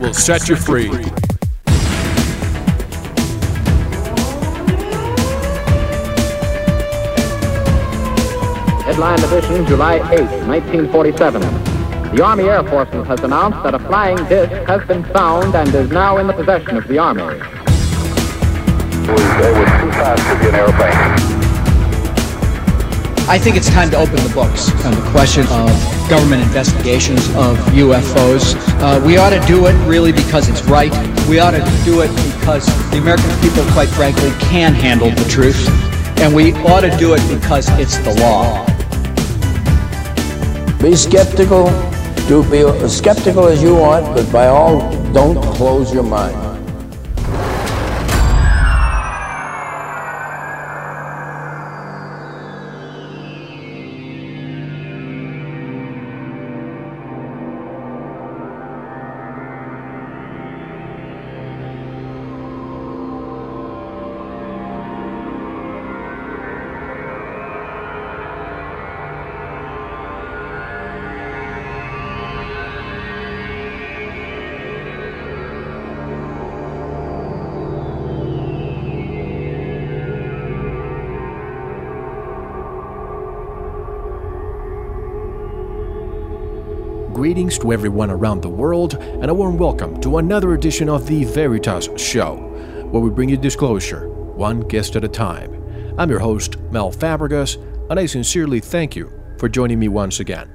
will set you free. Headline edition, July 8, 1947. The Army Air Forces has announced that a flying disc has been found and is now in the possession of the Army. It was, it was too fast to be an airplane. I think it's time to open the books on the question of government investigations of UFOs. Uh, we ought to do it really because it's right. We ought to do it because the American people, quite frankly, can handle the truth. And we ought to do it because it's the law. Be skeptical. Do be as skeptical as you want, but by all, don't close your mind. Greetings to everyone around the world, and a warm welcome to another edition of the Veritas Show, where we bring you disclosure, one guest at a time. I'm your host, Mel Fabregas, and I sincerely thank you for joining me once again.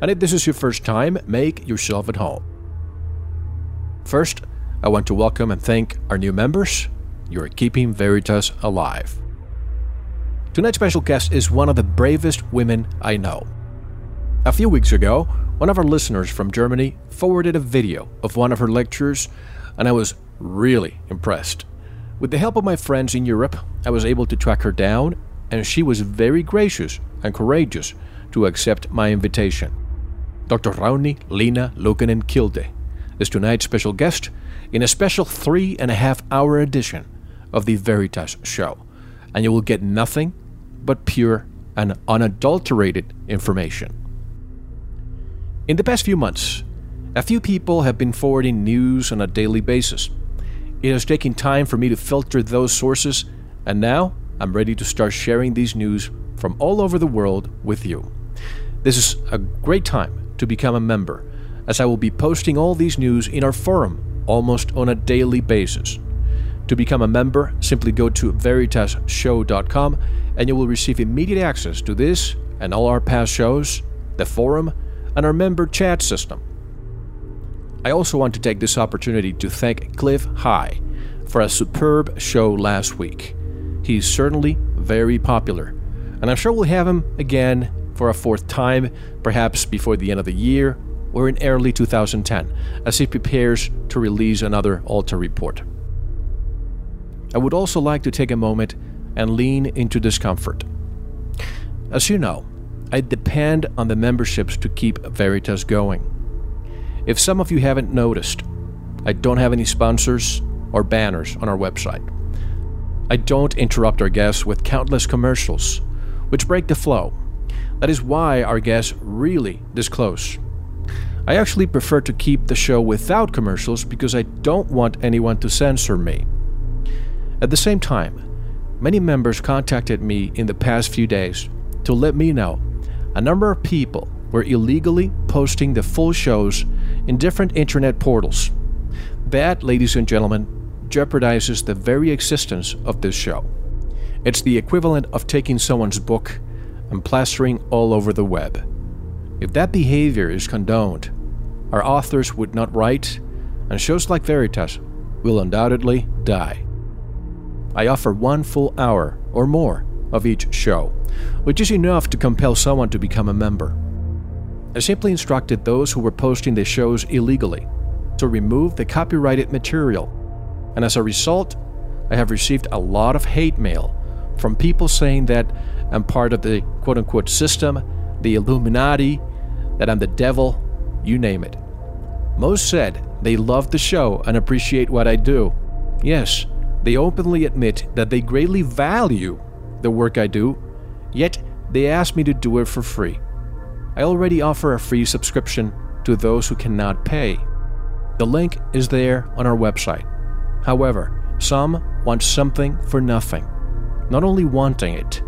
And if this is your first time, make yourself at home. First, I want to welcome and thank our new members. You are keeping Veritas alive. Tonight's special guest is one of the bravest women I know. A few weeks ago, one of our listeners from Germany forwarded a video of one of her lectures, and I was really impressed. With the help of my friends in Europe, I was able to track her down, and she was very gracious and courageous to accept my invitation. Dr. Rauni Lina Luukkonen Kilde is tonight's special guest in a special three and a half hour edition of the Veritas Show, and you will get nothing but pure and unadulterated information. In the past few months, a few people have been forwarding news on a daily basis. It has taken time for me to filter those sources, and now I'm ready to start sharing these news from all over the world with you. This is a great time to become a member, as I will be posting all these news in our forum almost on a daily basis. To become a member, simply go to veritasshow.com and you will receive immediate access to this and all our past shows, the forum, and our member chat system. I also want to take this opportunity to thank Cliff High for a superb show last week. He's certainly very popular, and I'm sure we'll have him again for a fourth time, perhaps before the end of the year or in early 2010, as he prepares to release another Alta report. I would also like to take a moment and lean into discomfort. As you know, I depend on the memberships to keep Veritas going. If some of you haven't noticed, I don't have any sponsors or banners on our website. I don't interrupt our guests with countless commercials, which break the flow. That is why our guests really disclose. I actually prefer to keep the show without commercials because I don't want anyone to censor me. At the same time, many members contacted me in the past few days to let me know a number of people were illegally posting the full shows in different internet portals. That, ladies and gentlemen, jeopardizes the very existence of this show. It's the equivalent of taking someone's book and plastering all over the web. If that behavior is condoned, our authors would not write, and shows like Veritas will undoubtedly die. I offer one full hour or more of each show, which is enough to compel someone to become a member. I simply instructed those who were posting the shows illegally to remove the copyrighted material, and as a result, I have received a lot of hate mail from people saying that I'm part of the quote unquote system, the Illuminati, that I'm the devil, you name it. Most said they love the show and appreciate what I do. Yes, they openly admit that they greatly value the work I do, yet they ask me to do it for free. I already offer a free subscription to those who cannot pay. The link is there on our website. However, some want something for nothing, not only wanting it,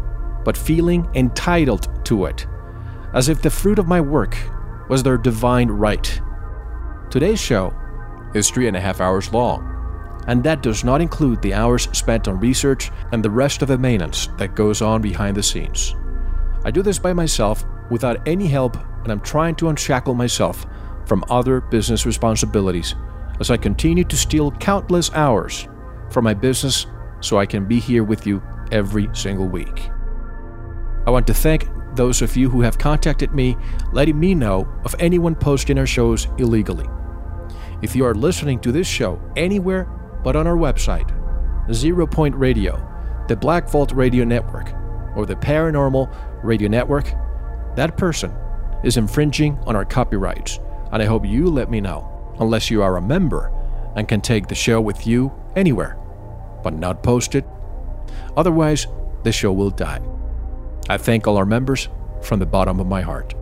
but feeling entitled to it, as if the fruit of my work was their divine right. Today's show is three and a half hours long, and that does not include the hours spent on research and the rest of the maintenance that goes on behind the scenes. I do this by myself without any help, and I'm trying to unshackle myself from other business responsibilities as I continue to steal countless hours from my business so I can be here with you every single week. I want to thank those of you who have contacted me letting me know of anyone posting our shows illegally. If you are listening to this show anywhere but on our website, Zero Point Radio, the Black Vault Radio Network, or the Paranormal Radio Network, that person is infringing on our copyrights, and I hope you let me know, unless you are a member and can take the show with you anywhere, but not post it. Otherwise, the show will die. I thank all our members from the bottom of my heart.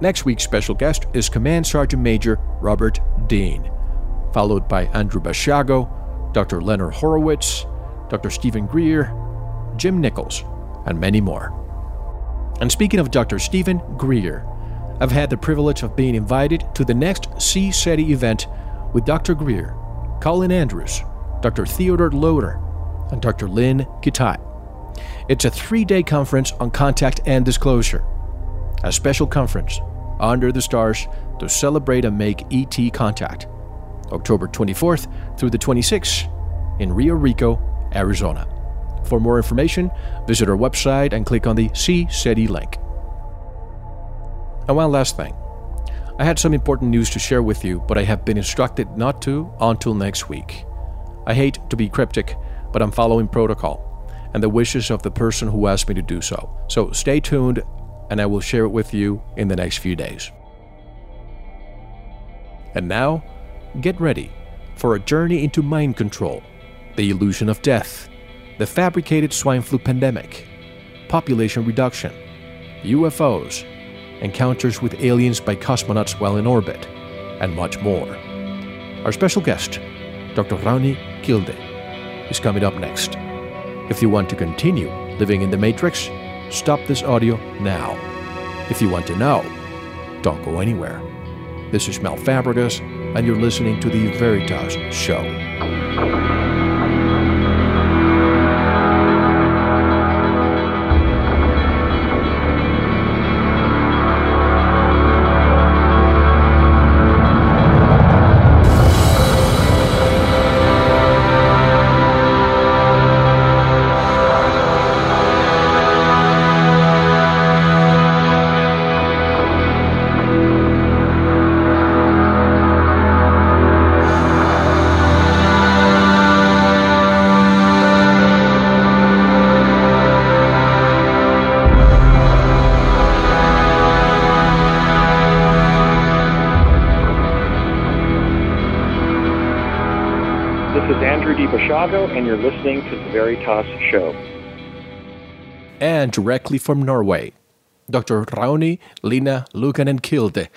Next week's special guest is Command Sergeant Major Robert Dean, followed by Andrew Basiago, Dr. Leonard Horowitz, Dr. Stephen Greer, Jim Nichols, and many more. And speaking of Dr. Stephen Greer, I've had the privilege of being invited to the next CSETI event with Dr. Greer, Colin Andrews, Dr. Theodore Loder, and Dr. Lynn Kitei. It's a three day conference on contact and disclosure, a special conference under the stars to celebrate and make ET contact, October 24th through the 26th in Rio Rico, Arizona. For more information, visit our website and click on the CSETI link. And one last thing. I had some important news to share with you, but I have been instructed not to until next week. I hate to be cryptic, but I'm following protocol and the wishes of the person who asked me to do so. So stay tuned, and I will share it with you in the next few days. And now, get ready for a journey into mind control, the illusion of death, the fabricated swine flu pandemic, population reduction, UFOs, encounters with aliens by cosmonauts while in orbit, and much more. Our special guest, Dr. Rauni Kilde, is coming up next. If you want to continue living in the Matrix, stop this audio now. If you want to know, don't go anywhere. This is Mel Fabregas, and you're listening to The Veritas Show. Is Andrew Basiago, and you're listening to The Veritas Show. And directly from Norway, Dr. Rauni Lina Luukkonen and Kilde.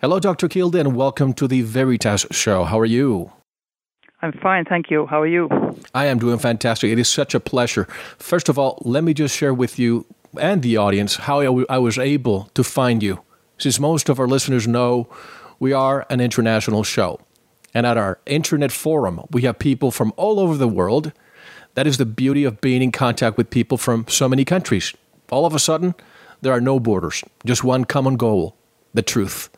Hello, Dr. Kilde, and welcome to The Veritas Show. How are you? I'm fine, thank you. How are you? I am doing fantastic. It is such a pleasure. First of all, let me just share with you and the audience how I was able to find you. Since most of our listeners know we are an international show. And at our internet forum, we have people from all over the world. That is the beauty of being in contact with people from so many countries. All of a sudden, there are no borders, just one common goal the truth.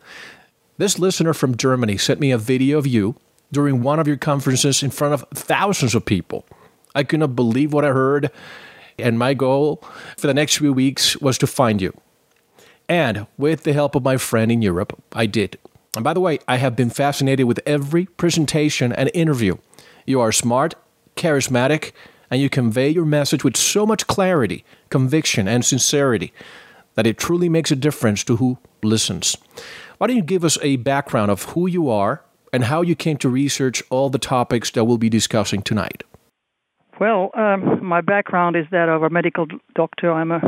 This listener from Germany sent me a video of you during one of your conferences in front of thousands of people. I could not believe what I heard, and my goal for the next few weeks was to find you. And with the help of my friend in Europe, I did. And by the way, I have been fascinated with every presentation and interview. You are smart, charismatic, and you convey your message with so much clarity, conviction, and sincerity that it truly makes a difference to who listens. Why don't you give us a background of who you are and how you came to research all the topics that we'll be discussing tonight? Well, um, my background is that of a medical doctor. I'm a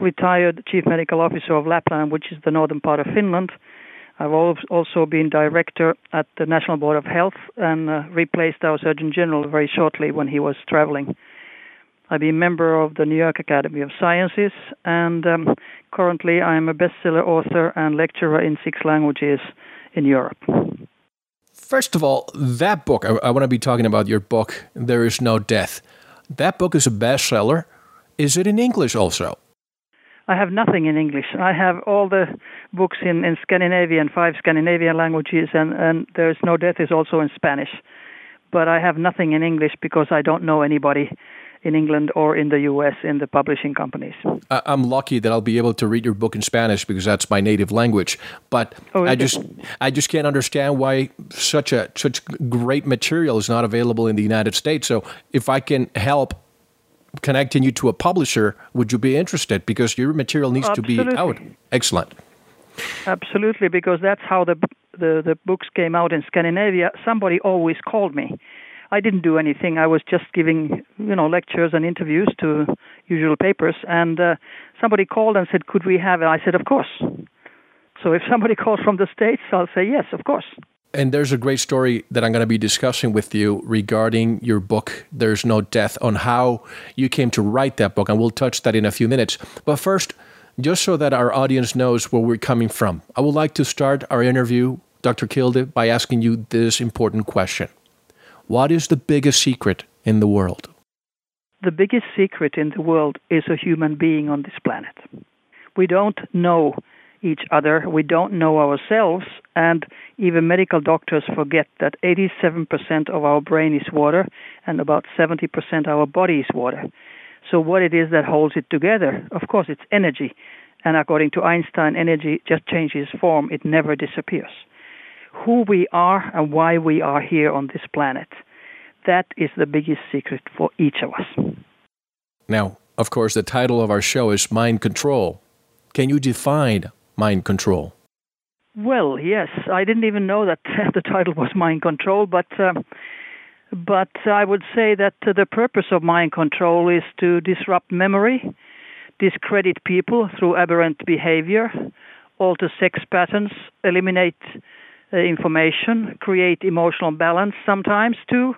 retired chief medical officer of Lapland, which is the northern part of Finland. I've also been director at the National Board of Health and uh, replaced our Surgeon General very shortly when he was traveling. I've been a member of the New York Academy of Sciences, and um, currently I'm a bestseller author and lecturer in six languages in Europe. First of all, that book, I, I want to be talking about your book, There Is No Death. That book is a bestseller. Is it in English also? I have nothing in English. I have all the books in, in Scandinavian, five Scandinavian languages, and, and There Is No Death is also in Spanish. But I have nothing in English because I don't know anybody in England or in the US in the publishing companies. I'm lucky that I'll be able to read your book in Spanish because that's my native language. But oh, I just I just can't understand why such a such great material is not available in the United States. So if I can help connecting you to a publisher, would you be interested? Because your material needs Absolutely. to be out. Excellent. Absolutely, because that's how the, the the books came out in Scandinavia. Somebody always called me I didn't do anything. I was just giving, you know, lectures and interviews to usual papers. And uh, somebody called and said, "Could we have it?" I said, "Of course." So if somebody calls from the states, I'll say yes, of course. And there's a great story that I'm going to be discussing with you regarding your book, There's No Death, on how you came to write that book. And we'll touch that in a few minutes. But first, just so that our audience knows where we're coming from, I would like to start our interview, Dr. Kilde, by asking you this important question what is the biggest secret in the world? The biggest secret in the world is a human being on this planet. We don't know each other, we don't know ourselves, and even medical doctors forget that 87% of our brain is water and about 70% our body is water. So, what it is that holds it together? Of course, it's energy. And according to Einstein, energy just changes form, it never disappears who we are and why we are here on this planet. That is the biggest secret for each of us. Now, of course, the title of our show is Mind Control. Can you define mind control? Well, yes. I didn't even know that the title was Mind Control, but. Uh, but I would say that the purpose of mind control is to disrupt memory, discredit people through aberrant behavior, alter sex patterns, eliminate uh, information, create emotional balance sometimes too.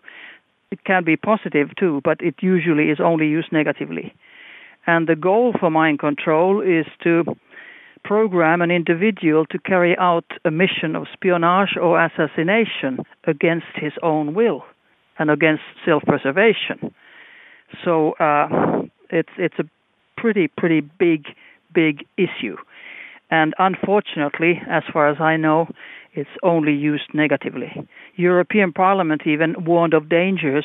It can be positive too, but it usually is only used negatively. And the goal for mind control is to program an individual to carry out a mission of espionage or assassination against his own will and against self-preservation. So uh, it's it's a pretty pretty big big issue, and unfortunately, as far as I know, it's only used negatively. European Parliament even warned of dangers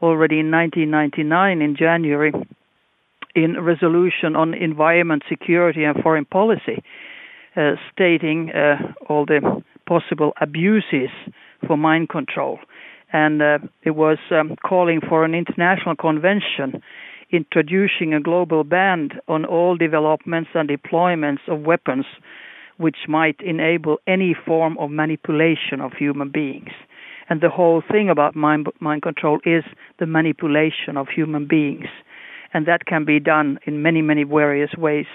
already in 1999 in January in resolution on environment, security and foreign policy, uh, stating uh, all the possible abuses for mind control. And uh, it was um, calling for an international convention introducing a global ban on all developments and deployments of weapons which might enable any form of manipulation of human beings. And the whole thing about mind, mind control is the manipulation of human beings. And that can be done in many, many various ways,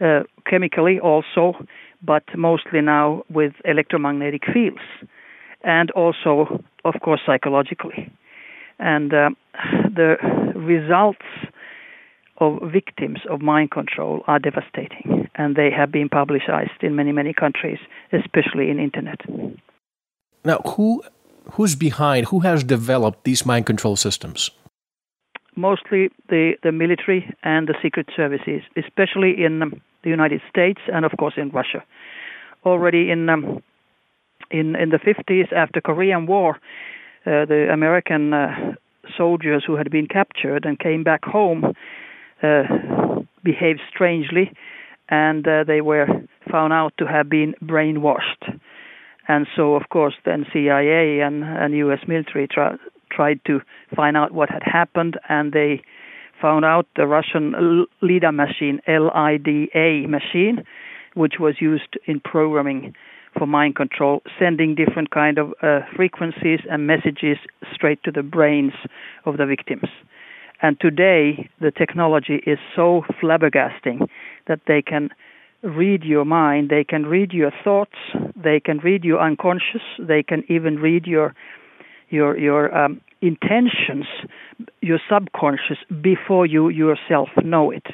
uh, chemically also, but mostly now with electromagnetic fields, and also, of course, psychologically. And uh, the results of victims of mind control are devastating, and they have been publicized in many, many countries, especially in internet. Now, who who's behind, who has developed these mind control systems? Mostly the, the military and the secret services, especially in um, the United States and, of course, in Russia. Already in um, in in the 50s, after Korean War, uh, the American uh, soldiers who had been captured and came back home uh, behaved strangely, and uh, they were found out to have been brainwashed. And so, of course, then CIA and, and U.S. military tra- tried to find out what had happened, and they found out the Russian LIDA machine, L-I-D-A machine, which was used in programming for mind control, sending different kind of uh, frequencies and messages straight to the brains of the victims. And today, the technology is so flabbergasting that they can read your mind, they can read your thoughts, they can read your unconscious, they can even read your your your um, intentions, your subconscious before you yourself know it.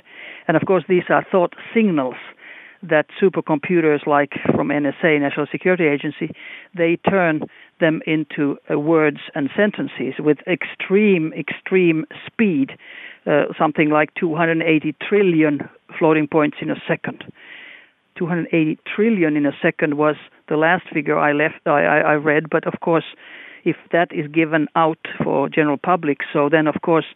And of course, these are thought signals that supercomputers like from NSA, National Security Agency, they turn them into uh, words and sentences with extreme, extreme speed, uh, something like 280 trillion floating points in a second. 280 trillion in a second was the last figure I left I, I read, but of course, if that is given out for general public, so then of course,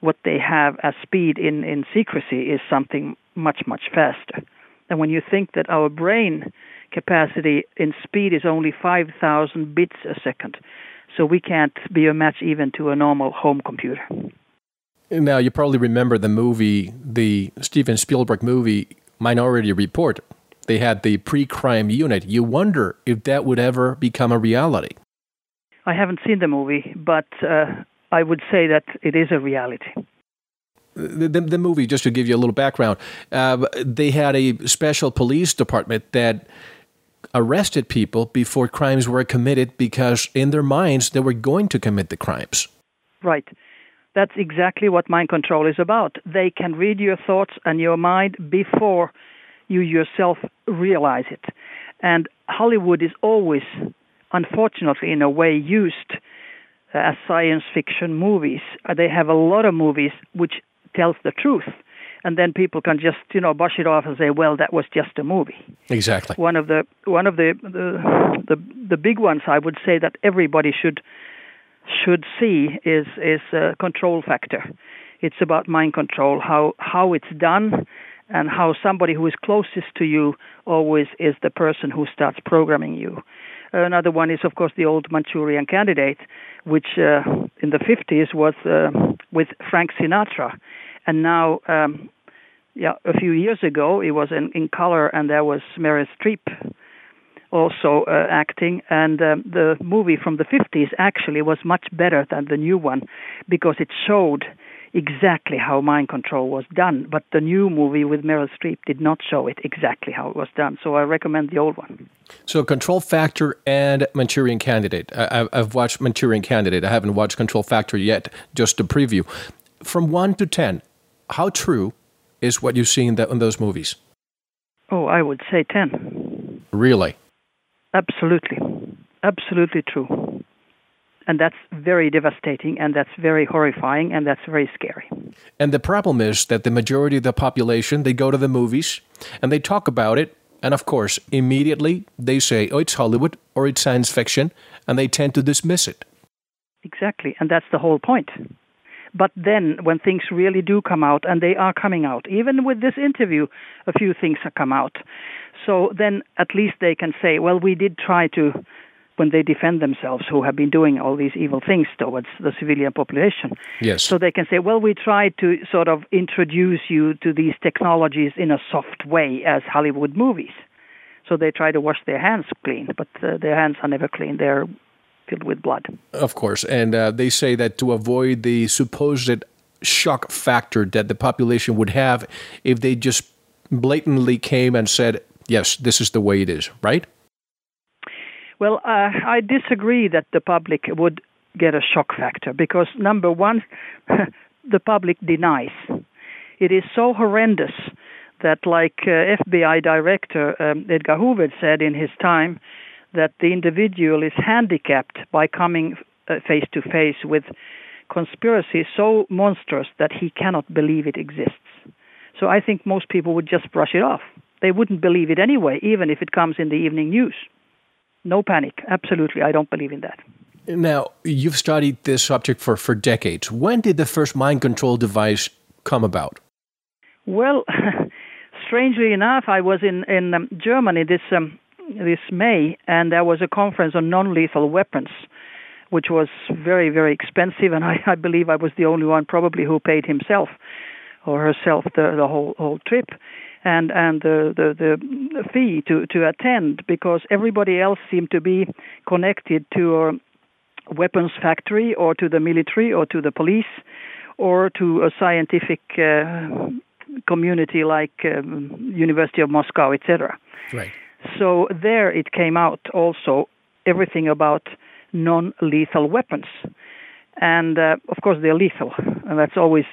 what they have as speed in in secrecy is something much much faster. And when you think that our brain capacity in speed is only 5,000 bits a second, so we can't be a match even to a normal home computer. Now, you probably remember the movie, the Steven Spielberg movie, Minority Report. They had the pre crime unit. You wonder if that would ever become a reality. I haven't seen the movie, but uh, I would say that it is a reality the, the, the, movie, just to give you a little background, uh, they had a special police department that arrested people before crimes were committed because in their minds they were going to commit the crimes. Right. That's exactly what mind control is about. They can read your thoughts and your mind before you yourself realize it. And Hollywood is always, unfortunately, in a way, used uh, as science fiction movies. Uh, they have a lot of movies which tells the truth and then people can just you know brush it off and say well that was just a movie. Exactly. One of the one of the the the, the big ones i would say that everybody should should see is is a control factor. It's about mind control how how it's done and how somebody who is closest to you always is the person who starts programming you another one is of course the old manchurian candidate which uh, in the 50s was uh, with Frank Sinatra, and now, um, yeah, a few years ago it was in, in color, and there was Meryl Streep also uh, acting, and um, the movie from the 50s actually was much better than the new one because it showed exactly how mind control was done. But the new movie with Meryl Streep did not show it exactly how it was done. So I recommend the old one. So Control Factor and Manchurian Candidate. I, have watched Manchurian Candidate. I haven't watched Control Factor yet. Just a preview. From one to ten, how true is what you see in, in those movies? Oh, I would say ten. Really? Absolutely, absolutely true and that's very devastating and that's very horrifying and that's very scary. And the problem is that the majority of the population they go to the movies and they talk about it and of course immediately they say oh it's hollywood or it's science fiction and they tend to dismiss it. Exactly and that's the whole point. But then when things really do come out and they are coming out even with this interview a few things have come out. So then at least they can say well we did try to when they defend themselves who have been doing all these evil things towards the civilian population. Yes. So they can say, well, we tried to sort of introduce you to these technologies in a soft way as Hollywood movies. So they try to wash their hands clean, but uh, their hands are never clean. They're filled with blood. Of course. And uh, they say that to avoid the supposed shock factor that the population would have if they just blatantly came and said, yes, this is the way it is, right? Well, uh, I disagree that the public would get a shock factor because, number one, the public denies. It is so horrendous that, like uh, FBI Director um, Edgar Hoover said in his time, that the individual is handicapped by coming face to face with conspiracy so monstrous that he cannot believe it exists. So I think most people would just brush it off. They wouldn't believe it anyway, even if it comes in the evening news. No panic. Absolutely, I don't believe in that. Now, you've studied this subject for, for decades. When did the first mind control device come about? Well, strangely enough, I was in, in um, Germany this, um, this May, and there was a conference on non lethal weapons which was very, very expensive, and I, I believe I was the only one probably who paid himself or herself the, the whole whole trip and and the, the the fee to to attend because everybody else seemed to be connected to a weapons factory or to the military or to the police or to a scientific uh, community like um, University of Moscow, etc. Right. So there it came out also everything about non-lethal weapons. And uh, of course, they're lethal, and that's always,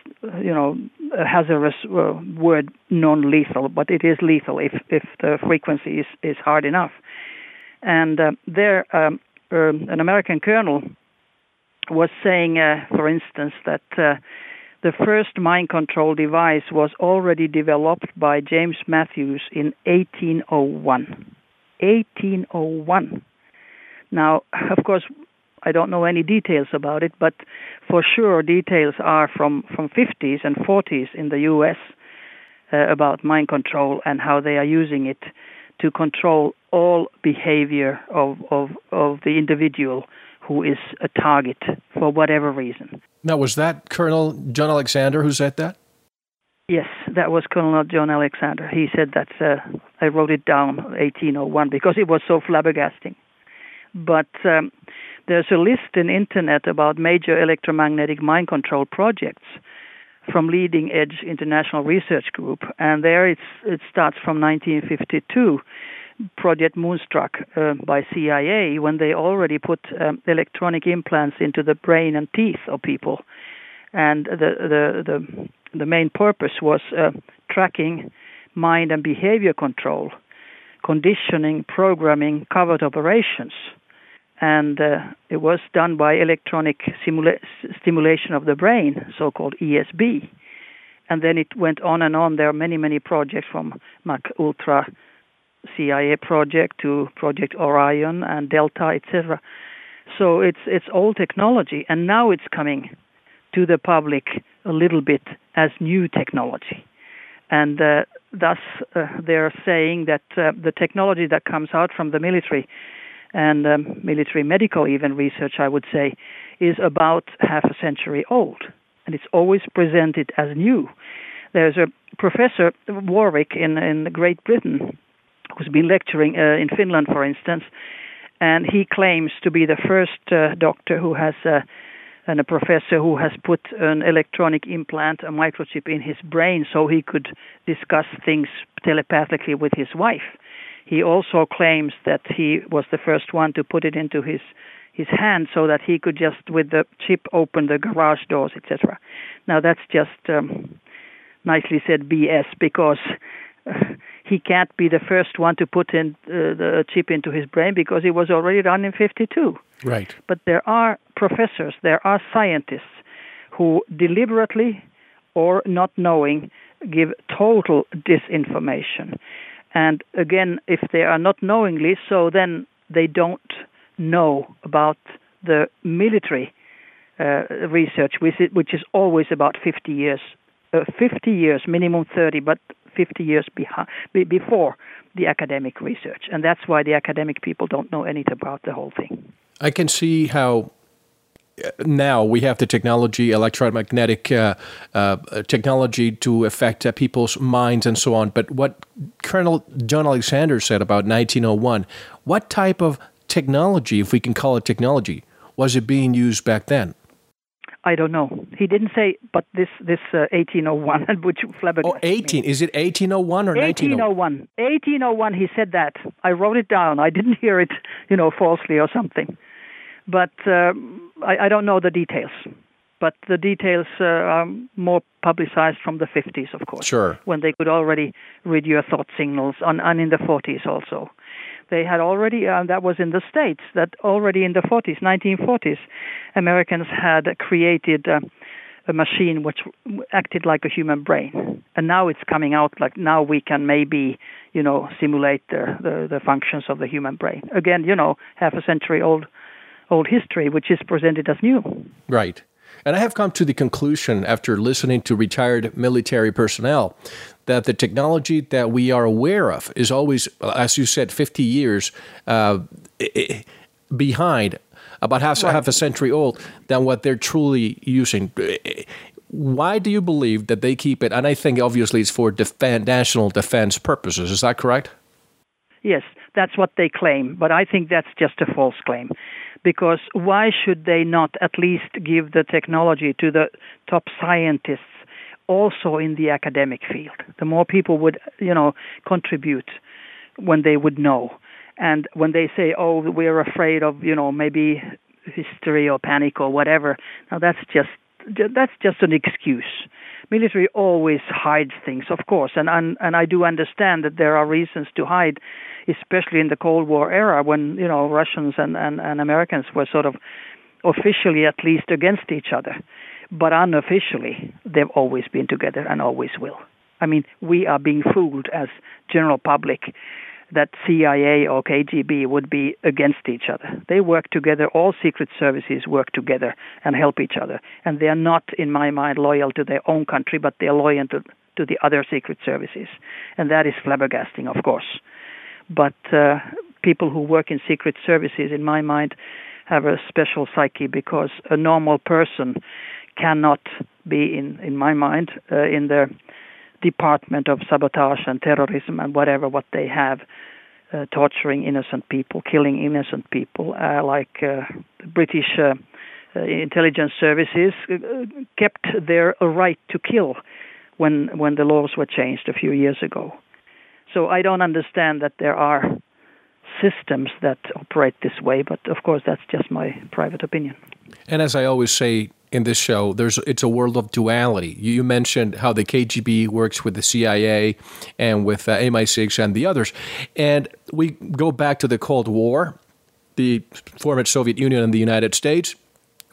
you know, a hazardous uh, word, non-lethal. But it is lethal if if the frequency is is hard enough. And uh, there, um, um an American colonel was saying, uh, for instance, that uh, the first mind control device was already developed by James Matthews in 1801. 1801. Now, of course, I don't know any details about it, but for sure details are from from 50s and 40s in the U.S. Uh, about mind control and how they are using it to control all behavior of of of the individual who is a target for whatever reason. Now, was that Colonel John Alexander who said that? Yes, that was Colonel John Alexander. He said that. Uh, I wrote it down, 1801, because it was so flabbergasting. But um, there's a list in internet about major electromagnetic mind control projects from leading edge international research group, and there it starts from 1952. Project Moonstruck uh, by CIA when they already put um, electronic implants into the brain and teeth of people, and the the the, the main purpose was uh, tracking mind and behavior control, conditioning, programming, covert operations and uh, it was done by electronic simula- stimulation of the brain, so-called ESB. And then it went on and on. There are many, many projects from Mac Ultra CIA project to Project Orion and Delta, etc. So it's it's old technology, and now it's coming to the public a little bit as new technology. And uh, thus, uh, they're saying that uh, the technology that comes out from the military and um, military medical even research, I would say, is about half a century old, and it's always presented as new. There's a professor Warwick in in Great Britain who's been lecturing uh, in Finland, for instance, and he claims to be the first uh, doctor who has. Uh, and a professor who has put an electronic implant, a microchip in his brain so he could discuss things telepathically with his wife. He also claims that he was the first one to put it into his his hand so that he could just with the chip open the garage doors, etc. Now that's just um, nicely said BS because uh, he can't be the first one to put in uh, the chip into his brain because it was already done in 52. Right. But there are professors, there are scientists who deliberately or not knowing give total disinformation. And again, if they are not knowingly so, then they don't know about the military uh, research, which is, always about 50 years, uh, 50 years, minimum 30, but 50 years behind, before the academic research. And that's why the academic people don't know anything about the whole thing. I can see how now we have the technology, electromagnetic uh, uh, technology to affect uh, people's minds and so on. But what Colonel John Alexander said about 1901, what type of technology, if we can call it technology, was it being used back then? I don't know. He didn't say, but this this uh, 1801, which flabbergasted. Oh, 18. Me. Is it 1801 or 1801? 1801. He said that. I wrote it down. I didn't hear it, you know, falsely or something but uh, I, I, don't know the details. But the details uh, are more publicized from the 50s, of course. Sure. When they could already read your thought signals, and, and in the 40s also. They had already, uh, that was in the States, that already in the 40s, 1940s, Americans had created uh, a machine which acted like a human brain. And now it's coming out like now we can maybe, you know, simulate the, the, the functions of the human brain. Again, you know, half a century old old history, which is presented as new. Right. And I have come to the conclusion after listening to retired military personnel that the technology that we are aware of is always, as you said, 50 years uh, behind, about half, right. half a century old, than what they're truly using. Why do you believe that they keep it? And I think obviously it's for defend, national defense purposes. Is that correct? Yes, that's what they claim, but I think that's just a false claim because why should they not at least give the technology to the top scientists also in the academic field? The more people would, you know, contribute when they would know. And when they say, "Oh, we're afraid of, you know, maybe hysteria or panic or whatever," now that's just that's just an excuse. Military always hides things, of course, and and, and I do understand that there are reasons to hide especially in the Cold War era when you know Russians and, and, and Americans were sort of officially at least against each other, but unofficially they've always been together and always will. I mean, we are being fooled as general public that CIA or KGB would be against each other. They work together, all secret services work together and help each other. And they are not, in my mind, loyal to their own country, but they are loyal to, to the other secret services. And that is flabbergasting, of course. But uh, people who work in secret services, in my mind, have a special psyche because a normal person cannot be in, in my mind, uh, in the department of sabotage and terrorism and whatever what they have, uh, torturing innocent people, killing innocent people, uh, like uh, British uh, uh, intelligence services kept their right to kill when when the laws were changed a few years ago. So I don't understand that there are systems that operate this way, but of course that's just my private opinion. And as I always say in this show, there's it's a world of duality. You mentioned how the KGB works with the CIA and with uh, MI6 and the others, and we go back to the Cold War, the former Soviet Union and the United States.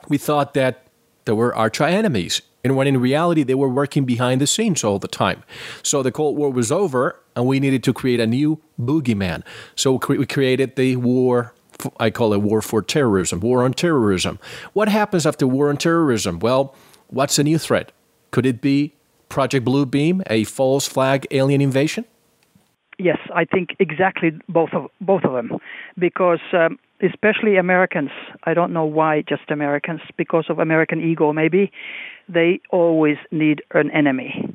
We thought that there were arch enemies and when in reality they were working behind the scenes all the time. So the Cold War was over, and we needed to create a new boogeyman. So we created the war. I call it war for terrorism, war on terrorism. What happens after war on terrorism? Well, what's a new threat? Could it be Project Blue Beam, a false flag alien invasion? Yes, I think exactly both of both of them, because um, especially Americans. I don't know why just Americans, because of American ego maybe. They always need an enemy.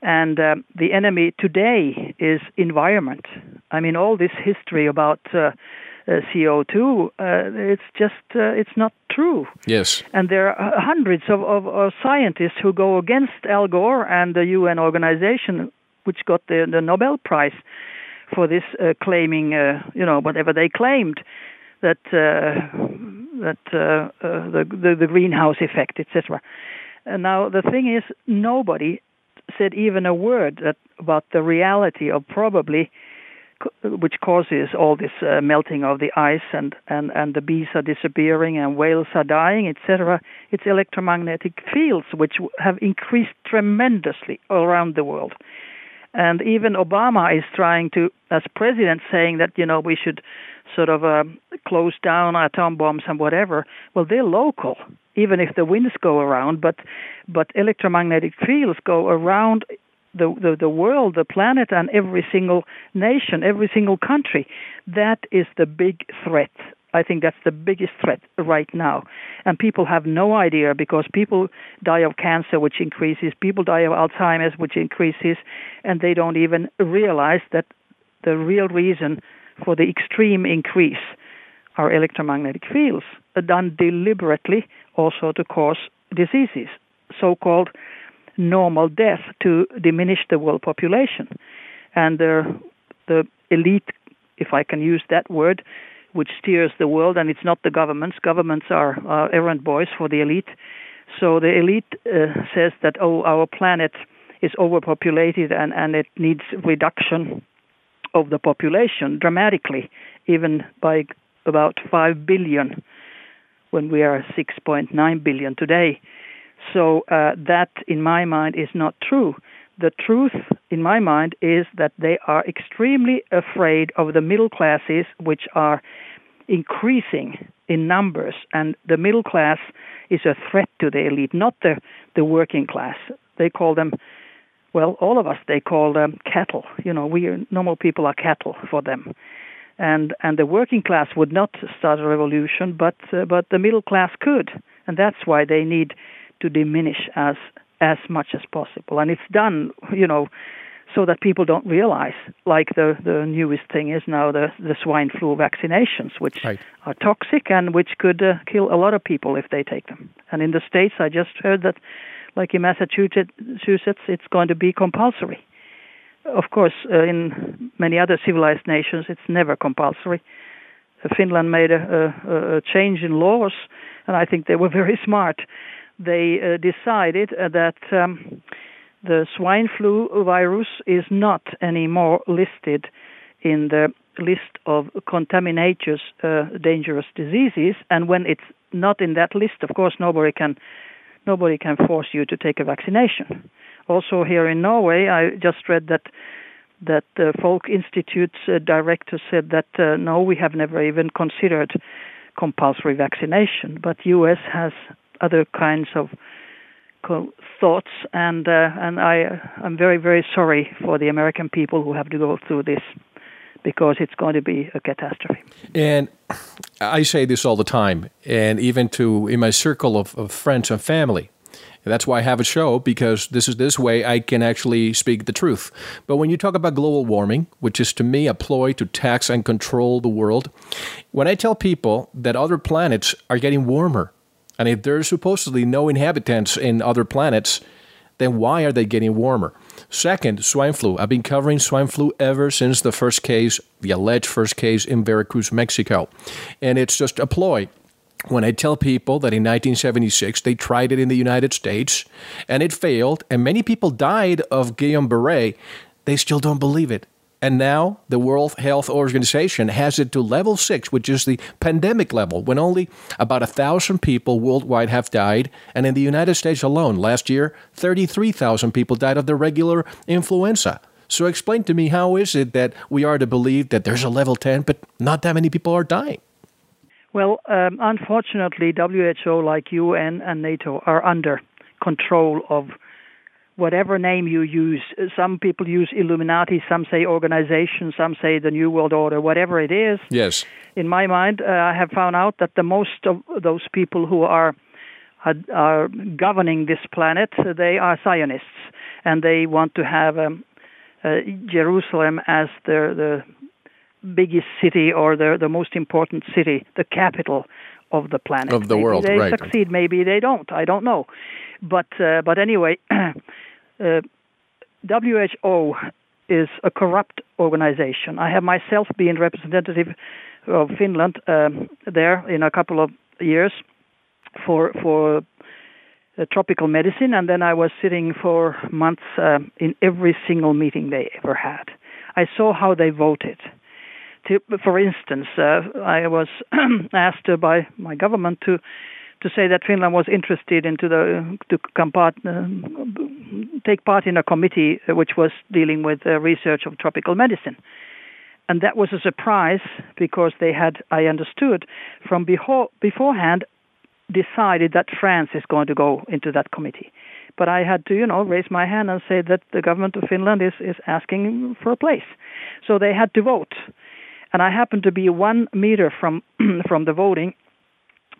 And um, the enemy today is environment. I mean, all this history about uh, uh, CO2, uh, it's just uh, it's not true. Yes. And there are hundreds of, of, of, scientists who go against Al Gore and the UN organization, which got the, the Nobel Prize for this, uh, claiming, uh, you know, whatever they claimed that that the, the the greenhouse effect, etc. And now the thing is, nobody said even a word that, about the reality of probably which causes all this uh, melting of the ice and, and, and the bees are disappearing and whales are dying, etc. It's electromagnetic fields which have increased tremendously around the world. And even Obama is trying to, as president, saying that you know we should sort of uh, close down atom bombs and whatever. Well, they're local, even if the winds go around, but but electromagnetic fields go around the, the, the world, the planet, and every single nation, every single country. That is the big threat. I think that's the biggest threat right now. And people have no idea because people die of cancer, which increases, people die of Alzheimer's, which increases, and they don't even realize that the real reason for the extreme increase are electromagnetic fields done deliberately also to cause diseases, so called normal death to diminish the world population. And the, the elite, if I can use that word, which steers the world, and it's not the governments. Governments are uh, errand boys for the elite. So the elite uh, says that, oh, our planet is overpopulated and, and it needs reduction of the population dramatically, even by about 5 billion when we are 6.9 billion today. So uh, that, in my mind, is not true. The truth, in my mind, is that they are extremely afraid of the middle classes, which are increasing in numbers, and the middle class is a threat to the elite, not the the working class. They call them, well, all of us they call them cattle. You know, we normal people are cattle for them, and and the working class would not start a revolution, but uh, but the middle class could, and that's why they need to diminish as as much as possible, and it's done, you know so that people don't realize, like the, the newest thing is now the, the swine flu vaccinations, which right. are toxic and which could uh, kill a lot of people if they take them. And in the States, I just heard that, like in Massachusetts, it's going to be compulsory. Of course, uh, in many other civilized nations, it's never compulsory. Finland made a, a, a change in laws, and I think they were very smart. They uh, decided uh, that. Um, the swine flu virus is not anymore listed in the list of contaminated uh, dangerous diseases and when it's not in that list of course nobody can nobody can force you to take a vaccination also here in Norway I just read that that the Folk Institute's uh, director said that uh, no we have never even considered compulsory vaccination but US has other kinds of thoughts, and uh, and I I'm very very sorry for the American people who have to go through this because it's going to be a catastrophe. And I say this all the time, and even to in my circle of, of friends and family. And that's why I have a show because this is this way I can actually speak the truth. But when you talk about global warming, which is to me a ploy to tax and control the world, when I tell people that other planets are getting warmer and if there's supposedly no inhabitants in other planets, then why are they getting warmer? Second, swine flu. I've been covering swine flu ever since the first case, the alleged first case in Veracruz, Mexico. And it's just a ploy. When I tell people that in 1976 they tried it in the United States and it failed, and many people died of Guillain Barre, they still don't believe it. And now the World Health Organization has it to level six, which is the pandemic level, when only about a thousand people worldwide have died. And in the United States alone, last year, 33,000 people died of the regular influenza. So explain to me how is it that we are to believe that there's a level 10, but not that many people are dying? Well, um, unfortunately, WHO, like UN and NATO, are under control of whatever name you use. Some people use Illuminati, some say organization, some say the New World Order, whatever it is. Yes. In my mind, uh, I have found out that the most of those people who are are governing this planet, they are Zionists, and they want to have um, uh, Jerusalem as the the biggest city or the the most important city, the capital of the planet. Of the maybe world, they right? Succeed, maybe they don't. I don't know, but uh, but anyway. Uh, WHO is a corrupt organization. I have myself been representative of Finland um, there in a couple of years for for uh, tropical medicine, and then I was sitting for months uh, in every single meeting they ever had. I saw how they voted. To, for instance, uh, I was asked by my government to to say that Finland was interested into the to part, uh, take part in a committee which was dealing with uh, research of tropical medicine. And that was a surprise because they had, I understood, from beho- beforehand decided that France is going to go into that committee. But I had to, you know, raise my hand and say that the government of Finland is, is asking for a place. So they had to vote. And I happened to be one meter from from the voting,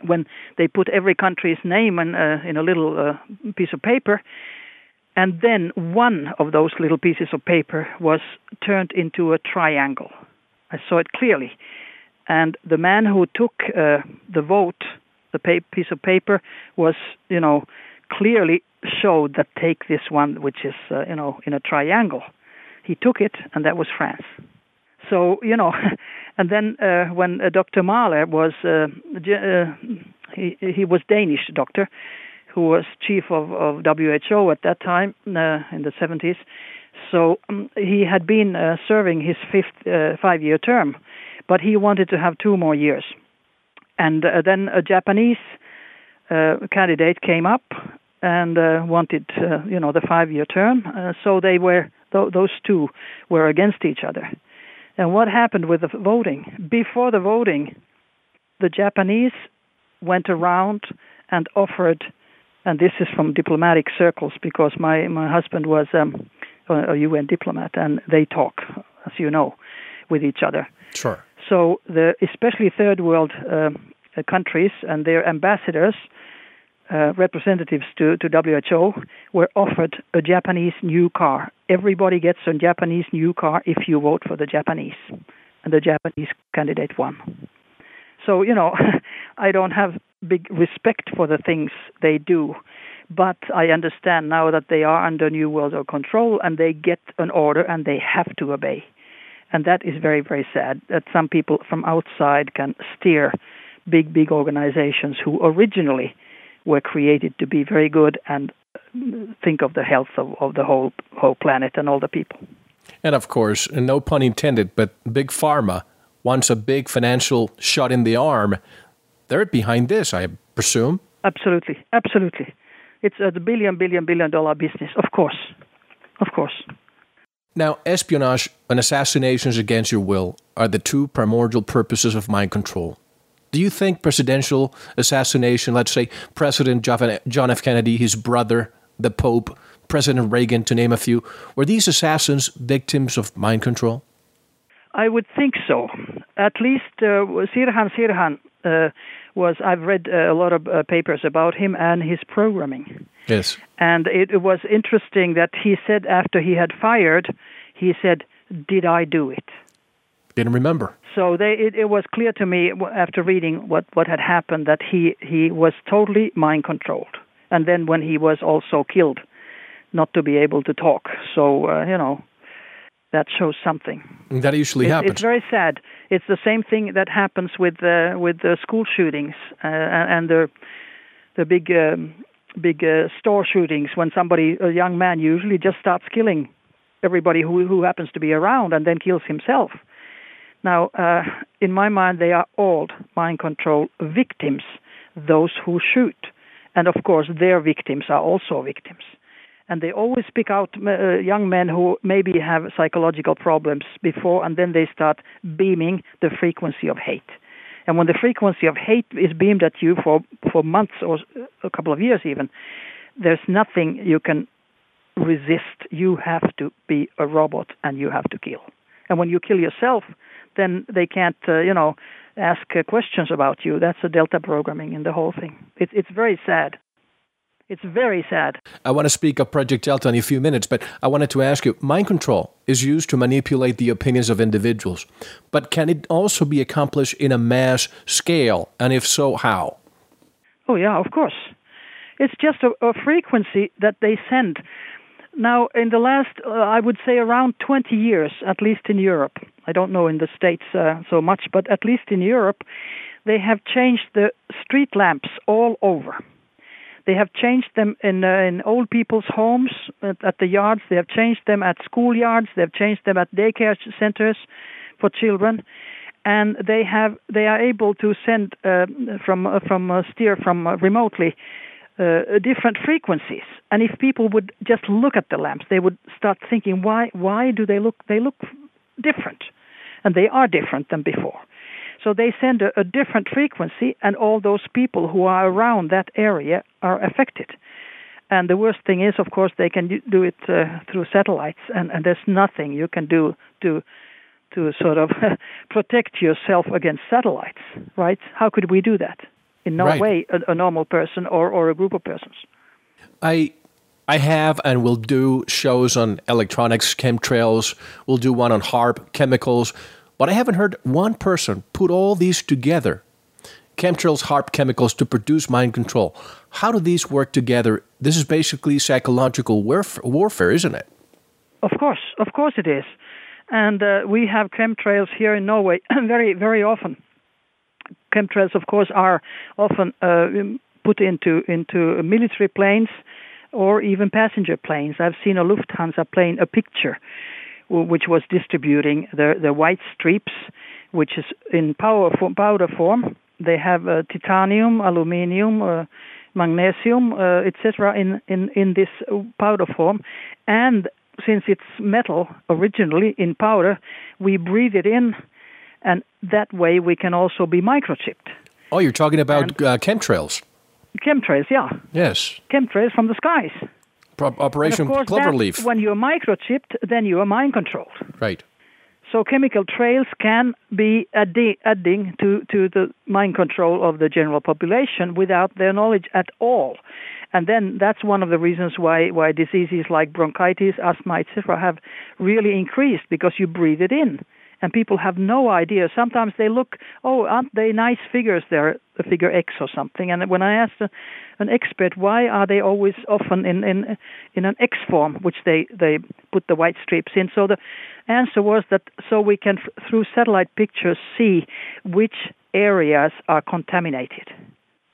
when they put every country's name in, uh, in a little uh, piece of paper, and then one of those little pieces of paper was turned into a triangle. I saw it clearly, and the man who took uh, the vote, the pa- piece of paper, was you know clearly showed that take this one, which is uh, you know in a triangle. He took it, and that was France. So you know, and then uh, when uh, Dr. Mahler was uh, uh, he he was Danish doctor, who was chief of, of WHO at that time uh, in the 70s, So um, he had been uh, serving his fifth five-year term, but he wanted to have two more years. And then a Japanese candidate came up and wanted, you know, the five-year term. so they were th- those two were against each other. And what happened with the voting? Before the voting, the Japanese went around and offered, and this is from diplomatic circles because my my husband was um, a UN diplomat, and they talk, as you know, with each other. Sure. So the especially third world uh, countries and their ambassadors, uh, representatives to, to WHO, were offered a Japanese new car. Everybody gets a Japanese new car if you vote for the Japanese, and the Japanese candidate won. So you know, I don't have big respect for the things they do, but I understand now that they are under New World Order control and they get an order and they have to obey. And that is very, very sad that some people from outside can steer big, big organizations who originally were created to be very good and uh, think of the health of, of the whole whole planet and all the people. And of course, no pun intended, but big pharma wants a big financial shot in the arm. They're behind this, I presume. Absolutely, absolutely. It's a billion, billion, billion dollar business, of course, of course. Now, espionage and assassinations against your will are the two primordial purposes of mind control. Do you think presidential assassination, let's say President John F. Kennedy, his brother, the Pope, President Reagan, to name a few, were these assassins victims of mind control? I would think so. At least uh, Sirhan Sirhan uh, was. I've read uh, a lot of uh, papers about him and his programming. Yes. And it, it was interesting that he said after he had fired, he said, "Did I do it?" Didn't remember. So they, it, it was clear to me after reading what, what had happened that he, he was totally mind controlled. And then when he was also killed, not to be able to talk. So, uh, you know, that shows something. That usually it's, happens. It's very sad. It's the same thing that happens with uh, with the school shootings uh, and the the big um, big uh, store shootings when somebody a young man usually just starts killing everybody who who happens to be around and then kills himself. Now, uh, in my mind, they are all mind control victims, those who shoot, and of course, their victims are also victims and they always pick out uh, young men who maybe have psychological problems before, and then they start beaming the frequency of hate. And when the frequency of hate is beamed at you for for months or a couple of years, even, there's nothing you can resist. You have to be a robot, and you have to kill. And when you kill yourself, then they can't, uh, you know, ask uh, questions about you. That's a delta programming in the whole thing. It's it's very sad. It's very sad. I want to speak of Project Delta in a few minutes, but I wanted to ask you mind control is used to manipulate the opinions of individuals, but can it also be accomplished in a mass scale? And if so, how? Oh, yeah, of course. It's just a, a frequency that they send. Now, in the last, uh, I would say around 20 years, at least in Europe, I don't know in the States uh, so much, but at least in Europe, they have changed the street lamps all over they have changed them in uh, in old people's homes at, at the yards. They have changed them at schoolyards. They have changed them at daycare centers for children, and they have they are able to send uh, from uh, from uh, steer from uh, remotely uh, different frequencies. And if people would just look at the lamps, they would start thinking, why why do they look they look different, and they are different than before. So they send a, a different frequency, and all those people who are around that area are affected. And the worst thing is, of course, they can do it uh, through satellites, and, and there's nothing you can do to to sort of protect yourself against satellites, right? How could we do that? In no right. way a, a normal person or, or a group of persons. I I have and will do shows on electronics, chemtrails. We'll do one on HAARP, chemicals. But I haven't heard one person put all these together chemtrails, HAARP, chemicals to produce mind control. How do these work together? This is basically psychological warf- warfare, isn't it? Of course, of course it is. And uh, we have chemtrails here in Norway very, very often. Chemtrails, of course, are often uh, put into into military planes or even passenger planes. I've seen a Lufthansa plane, a picture, which was distributing the the white streaks, which is in powder form, powder form. They have uh, titanium, aluminium, uh, magnesium, uh, etc. in in in this powder form, and since it's metal originally in powder, we breathe it in, and that way we can also be microchipped. Oh, you're talking about uh, chemtrails. Chemtrails, yeah. Yes. Chemtrails from the skies. Pro- Operation and of course Cloverleaf. When you're microchipped, then you are mind controlled. Right. So chemical trails can be addi- adding to, to the mind control of the general population without their knowledge at all. And then that's one of the reasons why, why diseases like bronchitis, asthma, etc., have really increased because you breathe it in and people have no idea. Sometimes they look, oh, aren't they nice figures there, the figure X or something? And when I asked an expert why are they always often in in in an X form, which they they put the white strips in, so the answer was that so we can through satellite pictures see which areas are contaminated.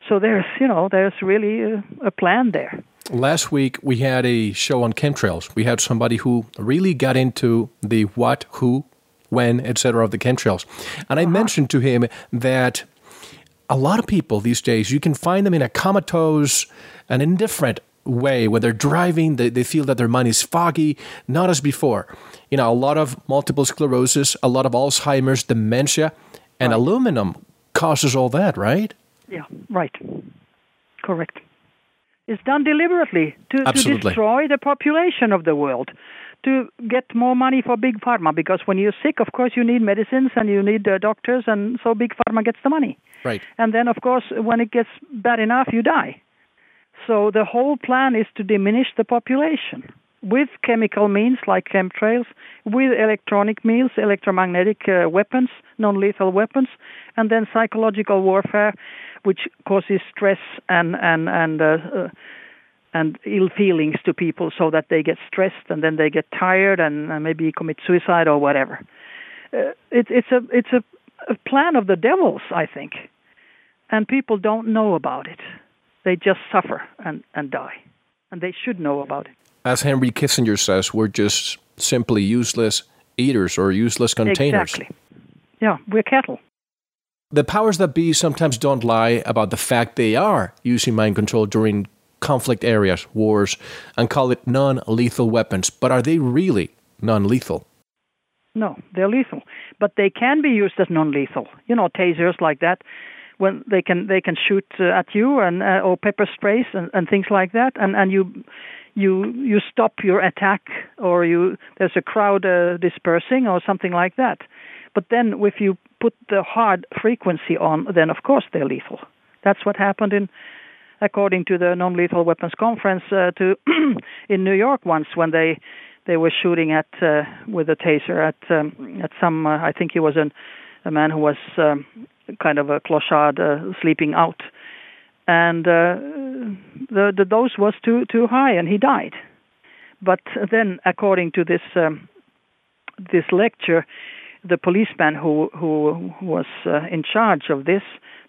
So there's you know there's really a, a plan there. Last week we had a show on chemtrails. We had somebody who really got into the what, who, when, etc. of the chemtrails. And I uh-huh. mentioned to him that a lot of people these days, you can find them in a comatose and indifferent way when they're driving they, they feel that their mind is foggy not as before you know a lot of multiple sclerosis a lot of alzheimer's dementia and right. aluminum causes all that right yeah right correct it's done deliberately to, to destroy the population of the world to get more money for big pharma because when you're sick, of course, you need medicines and you need uh, doctors, and so big pharma gets the money. Right. And then, of course, when it gets bad enough, you die. So the whole plan is to diminish the population with chemical means like chemtrails, with electronic means, electromagnetic uh, weapons, non-lethal weapons, and then psychological warfare, which causes stress and and and uh, uh, and ill feelings to people so that they get stressed and then they get tired and maybe commit suicide or whatever. Uh, it, it's a it's a, a plan of the devil's, I think, and people don't know about it. They just suffer and, and die, and they should know about it. As Henry Kissinger says, we're just simply useless eaters or useless containers. Exactly. Yeah, we're cattle. The powers that be sometimes don't lie about the fact they are using mind control during conflict areas, wars, and call it non lethal weapons. But are they really non lethal? No, they're lethal. But they can be used as non lethal. You know, tasers like that. When they can they can shoot uh, at you and uh, or pepper sprays and, and things like that, and and you you you stop your attack or you there's a crowd uh, dispersing or something like that. But then if you put the hard frequency on, then of course they're lethal. That's what happened in according to the non-lethal weapons conference uh, to in New York once when they they were shooting at uh, with a taser at um, at some uh, I think he was an, a man who was um, kind of a clochard uh, sleeping out. And uh, the the dose was too too high and he died. But then according to this um, this lecture the policeman who who was uh, in charge of this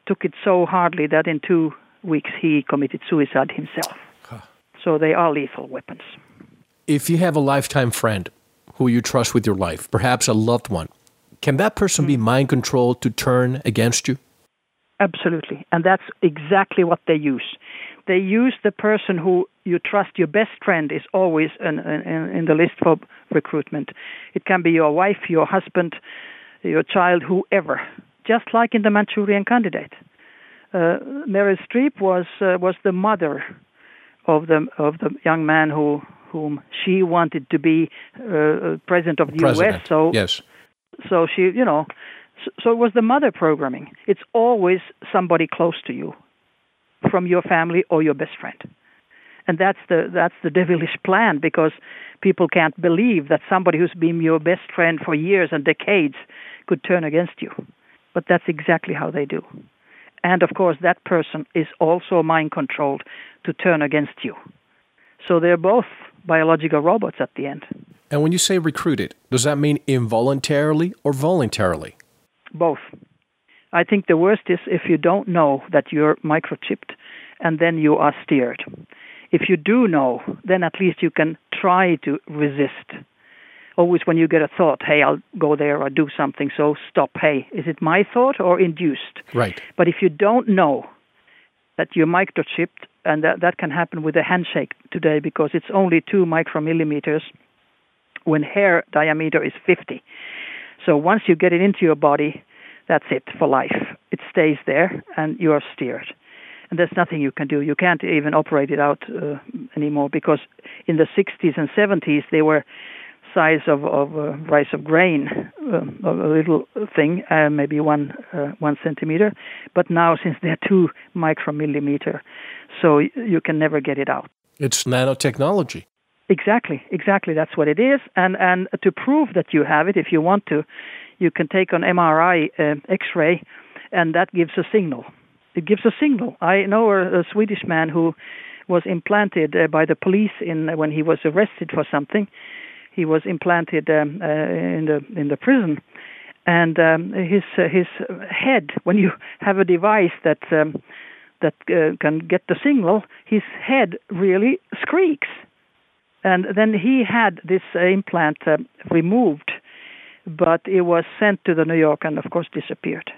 took it so hardly that in two weeks he committed suicide himself. Huh. So they are lethal weapons. If you have a lifetime friend who you trust with your life, perhaps a loved one, can that person mm. be mind controlled to turn against you? Absolutely. And that's exactly what they use. They use the person who you trust, your best friend is always in, in, in the list for recruitment. It can be your wife, your husband, your child, whoever, just like in the Manchurian candidate uh, Meryl Streep was uh, was the mother of the of the young man who whom she wanted to be uh, president of the president. U.S. So yes, so she you know so, so it was the mother programming. It's always somebody close to you, from your family or your best friend, and that's the that's the devilish plan because people can't believe that somebody who's been your best friend for years and decades could turn against you, but that's exactly how they do. And of course, that person is also mind controlled to turn against you. So they're both biological robots at the end. And when you say recruited, does that mean involuntarily or voluntarily? Both. I think the worst is if you don't know that you're microchipped and then you are steered. if you do know, then at least you can try to resist. Always when you get a thought, hey, I'll go there or do something, so stop. Hey, is it my thought or induced? Right. But if you don't know that you're microchipped, and that, that can happen with a handshake today because it's only two micromillimeters when hair diameter is 50. So once you get it into your body, that's it for life. It stays there and you are steered and there's nothing you can do. You can't even operate it out uh, anymore because in the 60s and 70s they were size of of uh, rice of grain, uh, a little thing, uh, maybe one uh, one centimeter. But now since they're two micromillimeter, so you can never get it out. It's nanotechnology. Exactly, exactly. That's what it is. And and to prove that you have it, if you want to, you can take an MRI, uh, X-ray, and that gives a signal it gives a signal. I know a, a Swedish man who was implanted uh, by the police in when he was arrested for something. He was implanted um, uh, in the in the prison, and um, his uh, his head. When you have a device that um, that uh, can get the signal, his head really squeaks. And then he had this implant removed, but it was sent to the New York and of course disappeared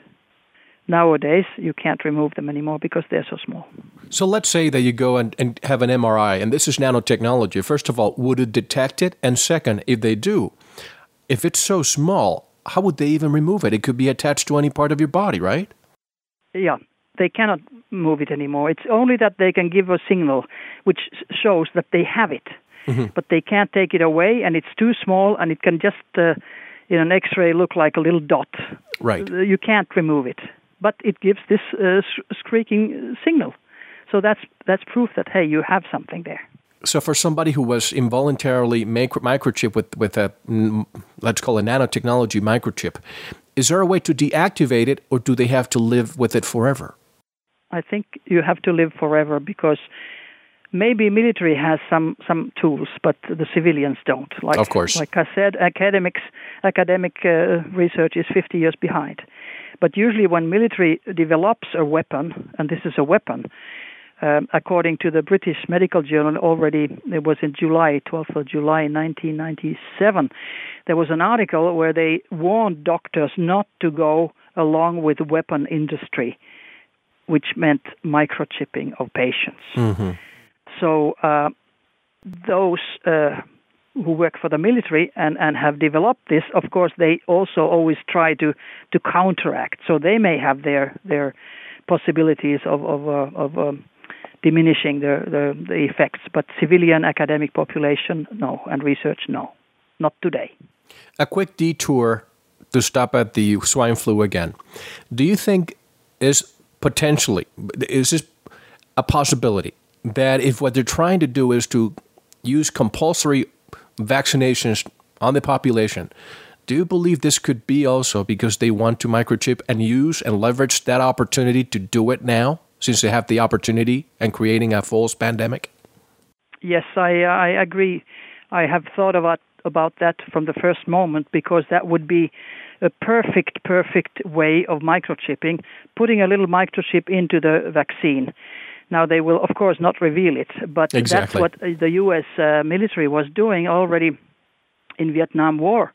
nowadays you can't remove them anymore because they're so small. So let's say that you go and, and have an MRI, and this is nanotechnology. First of all, would it detect it? And second, if they do, if it's so small, how would they even remove it? It could be attached to any part of your body, right? Yeah, they cannot move it anymore. It's only that they can give a signal which shows that they have it, mm-hmm. but they can't take it away, and it's too small, and it can just uh, in an X-ray look like a little dot. Right. You can't remove it but it gives this uh, squeaking signal. So that's that's proof that hey, you have something there. So for somebody who was involuntarily micro- microchip with with a let's call it nanotechnology microchip, is there a way to deactivate it, or do they have to live with it forever? I think you have to live forever because maybe military has some some tools, but the civilians don't. Like, of course, like I said, academics academic uh, research is 50 years behind. But usually, when military develops a weapon, and this is a weapon, um, according to the British Medical Journal, already it was in July, 12th of July 1997, there was an article where they warned doctors not to go along with the weapon industry, which meant microchipping of patients. Mm-hmm. So uh, those uh, who work for the military and, and have developed this, of course, they also always try to, to counteract. So they may have their their possibilities of of, uh, of um, diminishing the, the, the effects, but civilian academic population, no, and research, no, not today. A quick detour to stop at the swine flu again. Do you think is potentially is this a possibility that if what they're trying to do is to use compulsory vaccinations on the population. Do you believe this could be also because they want to microchip and use and leverage that opportunity to do it now, since they have the opportunity and creating a false pandemic? Yes, I uh, I agree. I have thought about about that from the first moment because that would be a perfect perfect way of microchipping, putting a little microchip into the vaccine. Now they will, of course, not reveal it, but exactly. that's what the U.S. Uh, military was doing already in Vietnam War,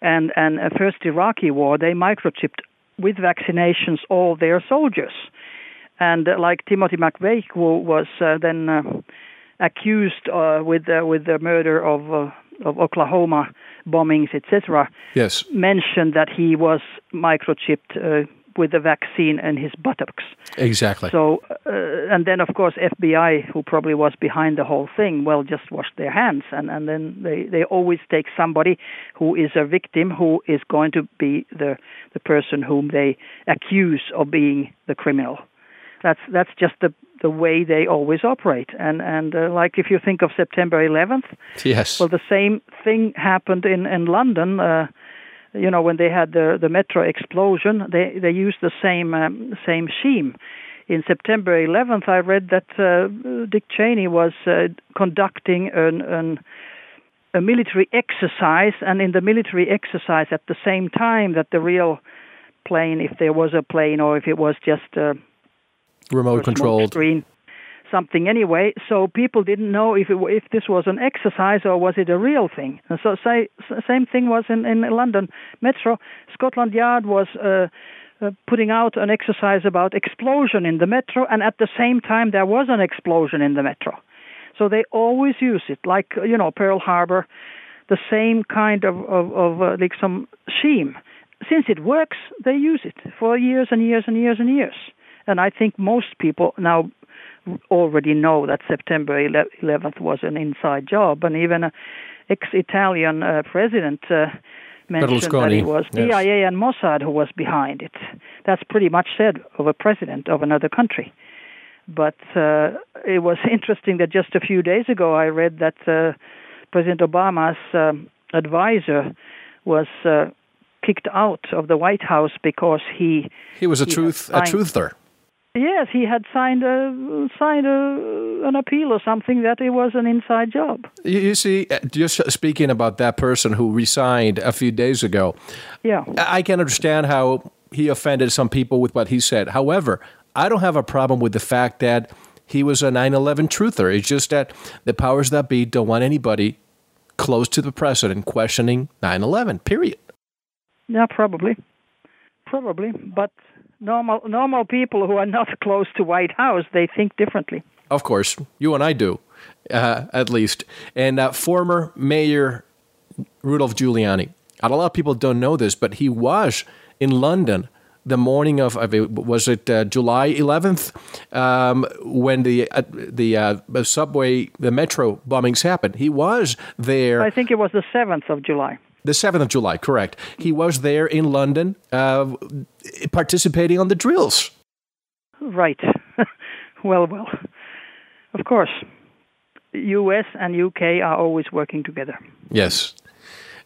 and and uh, first Iraqi War. They microchipped with vaccinations all their soldiers, and uh, like Timothy McVeigh, who was uh, then uh, accused uh, with with the murder of of Oklahoma bombings, etc. Yes, mentioned that he was microchipped with the vaccine and his buttocks. Exactly. So, uh, and then of course FBI, who probably was behind the whole thing, well, just washed their hands, and and then they they always take somebody who is a victim who is going to be the the person whom they accuse of being the criminal. That's that's just the the way they always operate. And and uh, like if you think of September 11th, yes, well, the same thing happened in in London. Uh, you know when they had the the metro explosion they they used the same um, same scheme. In September 11th I read that uh, Dick Cheney was uh, conducting an, an a military exercise and in the military exercise at the same time that the real plane if there was a plane or if it was just a remote controlled. screen something anyway. So people didn't know if it, if this was an exercise or was it a real thing. And so say, same thing was in in London Metro. Scotland Yard was. Uh, uh, putting out an exercise about explosion in the metro, and at the same time there was an explosion in the metro. So they always use it, like you know Pearl Harbor, the same kind of of, of uh, like some scheme. Since it works, they use it for years and years and years and years. And I think most people now already know that September 11th was an inside job, and even an ex-Italian uh, president. Uh, mentioned that it was yes. CIA and Mossad who was behind it. That's pretty much said of a president of another country. But uh, it was interesting that just a few days ago I read that uh, President Obama's um, advisor was uh, kicked out of the White House because he he was a he truth a truther. Yes, he had signed a signed a, an appeal or something that it was an inside job. You, you see, uh, just speaking about that person who resigned a few days ago. Yeah, I can understand how he offended some people with what he said. However, I don't have a problem with the fact that he was a 9/11 truther. It's just that the powers that be don't want anybody close to the president questioning 9/11. Period. Yeah, probably, probably, but normal normal people who are not close to White House they think differently. Of course, you and I do, uh, at least. And uh, former Mayor Rudolph Giuliani. A lot of people don't know this, but he was in London the morning of was it uh, July 11th um, when the uh, the uh, subway the metro bombings happened. He was there. I think it was the 7th of July. The 7th of July, correct. He was there in London uh, participating on the drills. Right. well, well. Of course. US and UK are always working together. Yes.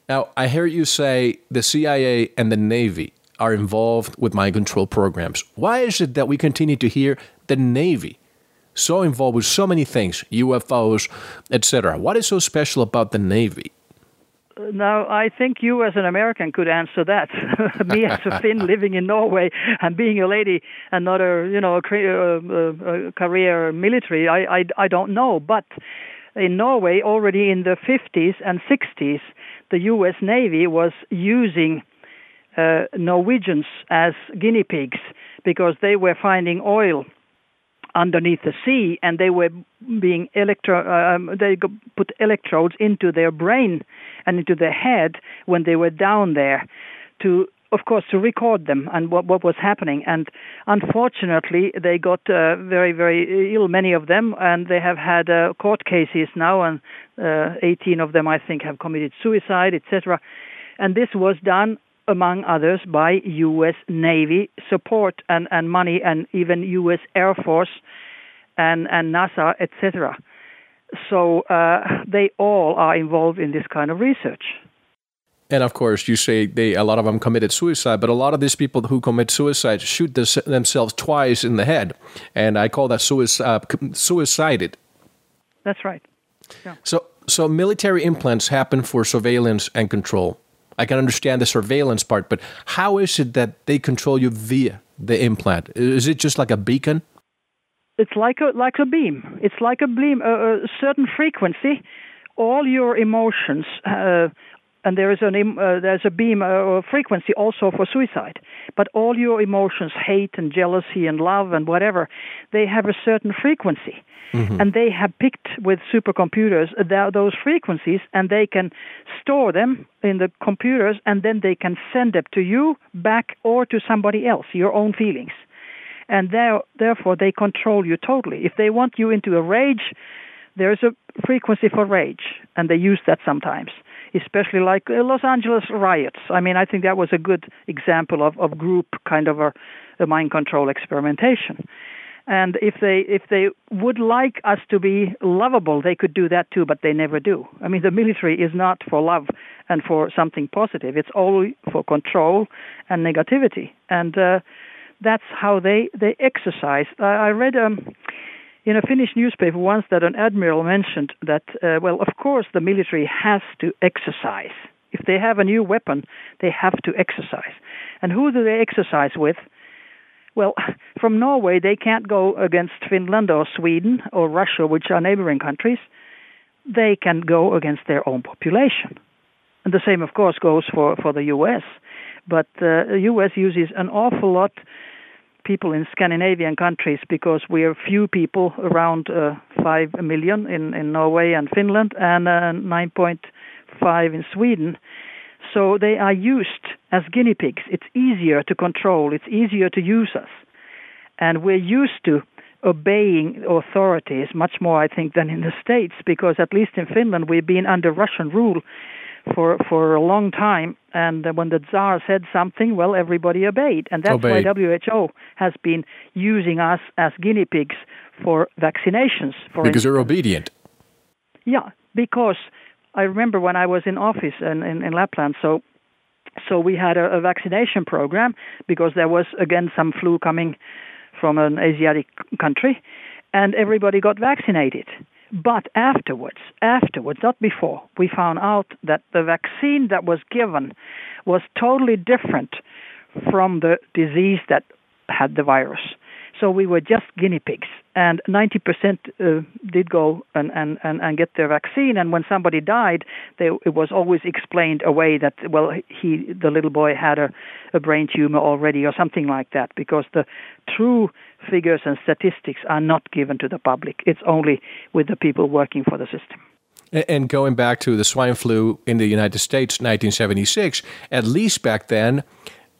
Now, I hear you say the CIA and the Navy are involved with mind control programs. Why is it that we continue to hear the Navy so involved with so many things, UFOs, etc.? What is so special about the Navy? Now, I think you as an American could answer that. Me as a Finn living in Norway and being a lady and not a, you know, a, a, a career military, I, I, I don't know. But in Norway, already in the 50s and 60s, the U.S. Navy was using uh, Norwegians as guinea pigs because they were finding oil underneath the sea and they were being electro um, they put electrodes into their brain and into their head when they were down there to of course to record them and what what was happening. And unfortunately they got uh, very very ill many of them and they have had uh, court cases now and uh, 18 of them I think have committed suicide etc and this was done among others, by U.S. Navy support and, and money, and even U.S. Air Force and, and NASA, etc. So uh, they all are involved in this kind of research. And of course, you say they a lot of them committed suicide, but a lot of these people who commit suicide shoot this, themselves twice in the head, and I call that suicide, uh, suicided. That's right. Yeah. So, so military implants happen for surveillance and control. I can understand the surveillance part, but how is it that they control you via the implant? Is it just like a beacon? It's like a like a beam. It's like a beam, a, a certain frequency. All your emotions, uh, and there is an uh, there's a beam uh, frequency also for suicide. But all your emotions, hate and jealousy and love and whatever, they have a certain frequency. Mm-hmm. And they have picked with supercomputers those frequencies, and they can store them in the computers, and then they can send them to you back or to somebody else, your own feelings. And therefore, they control you totally. If they want you into a rage, there's a frequency for rage, and they use that sometimes, especially like uh, Los Angeles riots. I mean, I think that was a good example of, of group kind of a, a mind control experimentation. And if they if they would like us to be lovable they could do that too but they never do. I mean the military is not for love and for something positive. It's all for control and negativity. And uh, that's how they they exercise. I, I read um in a Finnish newspaper once that an admiral mentioned that uh, well of course the military has to exercise if they have a new weapon they have to exercise and who do they exercise with Well, from Norway, they can't go against Finland or Sweden or Russia, which are neighboring countries. They can go against their own population. And the same, of course, goes for, for the U.S. But uh, the U.S. uses an awful lot people in Scandinavian countries because we are few people, around uh, 5 million in, in Norway and Finland, and uh, 9.5 in Sweden. So they are used as guinea pigs. It's easier to control, it's easier to use us. And we're used to obeying authorities much more, I think, than in the States, because at least in Finland we've been under Russian rule for for a long time. And when the Tsar said something, well, everybody obeyed, and that's Obeyed. why WHO has been using us as guinea pigs for vaccinations. For Because you're obedient. yeah, because I remember when I was in office in, in, in Lapland, so so we had a, a vaccination program because there was again some flu coming from an Asiatic country, and everybody got vaccinated. But afterwards, afterwards, not before, we found out that the vaccine that was given was totally different from the disease that had the virus. So we were just guinea pigs, and 90% uh, did go and, and, and, and get their vaccine. And when somebody died, they, it was always explained away that well, he the little boy had a, a brain tumor already or something like that, because the true figures and statistics are not given to the public. It's only with the people working for the system. And going back to the swine flu in the United States, 1976, at least back then,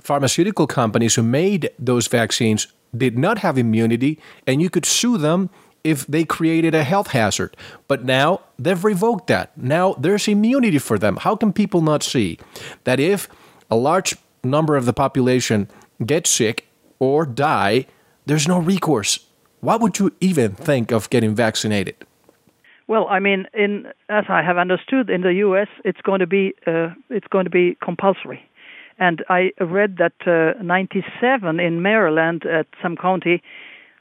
pharmaceutical companies who made those vaccines did not have immunity, and you could sue them if they created a health hazard. But now they've revoked that. Now there's immunity for them. How can people not see that if a large number of the population gets sick or die, there's no recourse? Why would you even think of getting vaccinated? Well, I mean, in as I have understood, in the U.S., it's going to be uh, it's going to be compulsory. And I read that uh, 97 in Maryland at some county,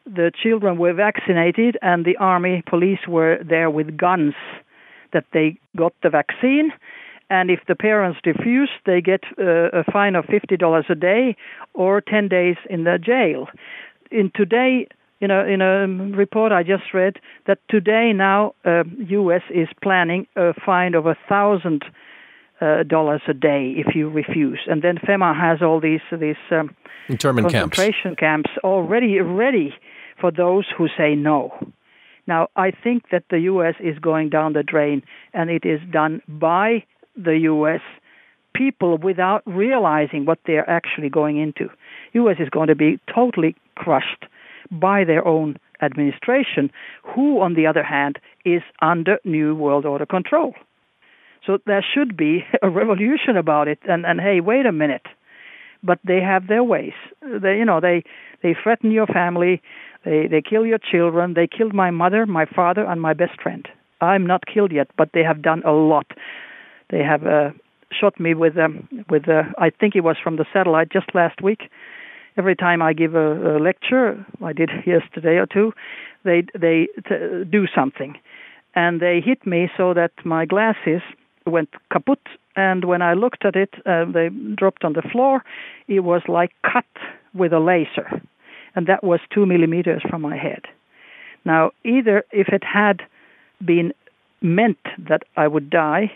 the children were vaccinated, and the army police were there with guns that they got the vaccine. And if the parents refuse, they get uh, a fine of fifty dollars a day or ten days in the jail. In today, you know, in a report I just read that today now uh, U.S. is planning a fine of a thousand uh, dollars a day if you refuse, and then FEMA has all these these um, Internment camps. concentration camps already ready for those who say no. Now, I think that the U.S. is going down the drain, and it is done by the U.S. people without realizing what they're actually going into. U.S. is going to be totally crushed by their own administration, who, on the other hand, is under New World Order control. So there should be a revolution about it. And, and hey, wait a minute. But they have their ways. They, you know, they they threaten your family. They they kill your children. They killed my mother, my father, and my best friend. I'm not killed yet, but they have done a lot. They have uh, shot me with um, with uh, I think it was from the satellite just last week. Every time I give a, a lecture, I did yesterday or two, they they t- do something, and they hit me so that my glasses went kaput. And when I looked at it, uh, they dropped on the floor. It was like cut with a laser, and that was two millimeters from my head. Now, either if it had been meant that I would die,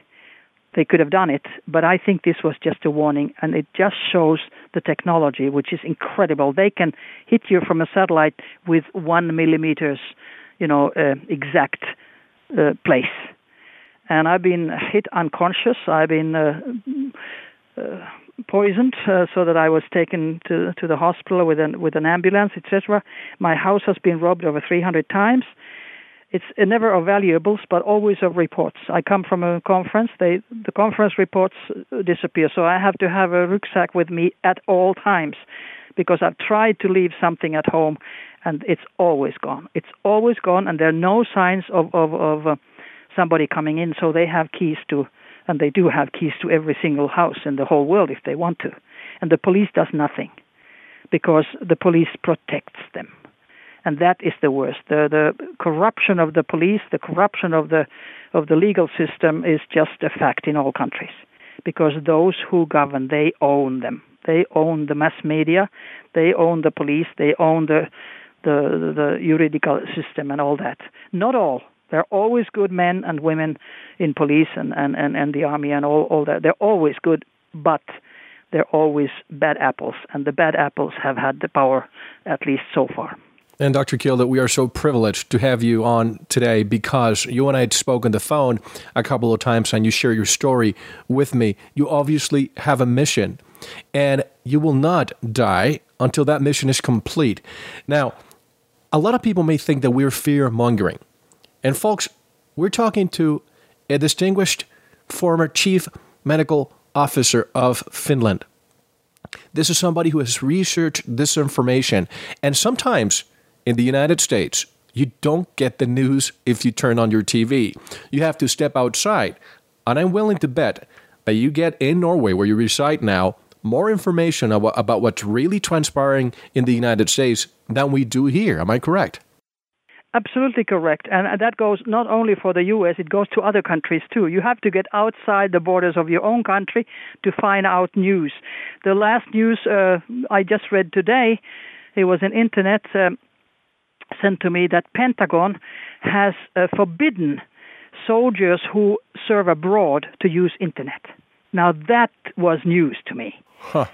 they could have done it, but I think this was just a warning, and it just shows the technology, which is incredible. They can hit you from a satellite with one millimeters, you know, uh, exact uh, place. And I've been hit unconscious. I've been uh, uh, poisoned, uh, so that I was taken to to the hospital with an with an ambulance, etc. My house has been robbed over 300 times it's uh, never of valuables, but always of reports. I come from a conference; they the conference reports uh, disappear, so I have to have a rucksack with me at all times, because I've tried to leave something at home, and it's always gone. It's always gone, and there are no signs of of, of uh, somebody coming in. So they have keys to, and they do have keys to every single house in the whole world if they want to, and the police does nothing, because the police protects them and that is the worst. The the corruption of the police, the corruption of the of the legal system is just a fact in all countries. because those who govern they own them. They own the mass media, they own the police, they own the the the juridical system and all that. Not all. There are always good men and women in police and, and, and, and the army and all, all that. They're always good, but they're always bad apples, and the bad apples have had the power at least so far. And Dr. Kilde, we are so privileged to have you on today because you and I had spoken the phone a couple of times and you share your story with me. You obviously have a mission and you will not die until that mission is complete. Now, a lot of people may think that we're fear mongering. And folks, we're talking to a distinguished former chief medical officer of Finland. This is somebody who has researched this information and sometimes in the United States, you don't get the news if you turn on your TV. You have to step outside. And I'm willing to bet that you get in Norway, where you reside now, more information about what's really transpiring in the United States than we do here. Am I correct? Absolutely correct. And that goes not only for the US, it goes to other countries too. You have to get outside the borders of your own country to find out news. The last news uh, I just read today, it was an internet um, sent to me that Pentagon has uh, forbidden soldiers who serve abroad to use internet. Now that was news to me. Huh.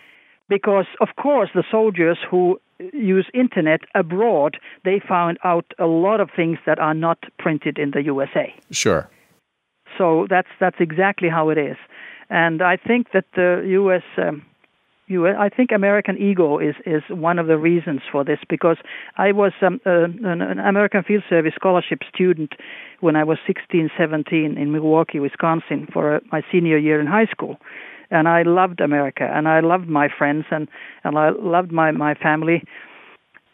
Because of course the soldiers who use internet abroad, they found out a lot of things that are not printed in the USA. Sure. So that's that's exactly how it is. And I think that the US um, you. I think American ego is is one of the reasons for this because I was um, uh, an, an American Field Service scholarship student when I was 16, 17 in Milwaukee, Wisconsin, for uh, my senior year in high school, and I loved America and I loved my friends and and I loved my my family,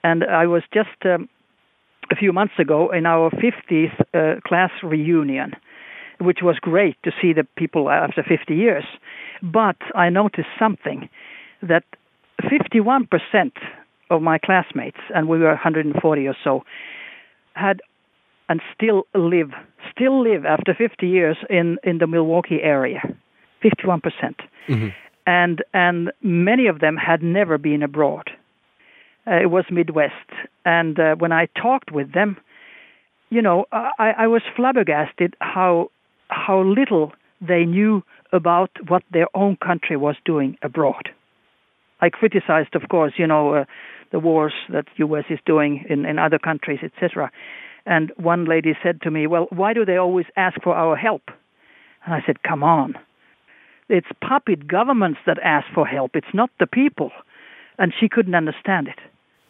and I was just. Um, a few months ago in our 50th uh, class reunion, which was great to see the people after 50 years. But I noticed something that 51% of my classmates, and we were 140 or so, had and still live, still live after 50 years in, in the Milwaukee area. 51%. percent mm hmm And, and many of them had never been abroad. Uh, it was Midwest. And uh, when I talked with them, you know, I, I was flabbergasted how, how little they knew about what their own country was doing abroad. I criticized, of course, you know, uh, the wars that U.S. is doing in, in other countries, etc. And one lady said to me, "Well, why do they always ask for our help?" And I said, "Come on, it's puppet governments that ask for help. It's not the people." And she couldn't understand it.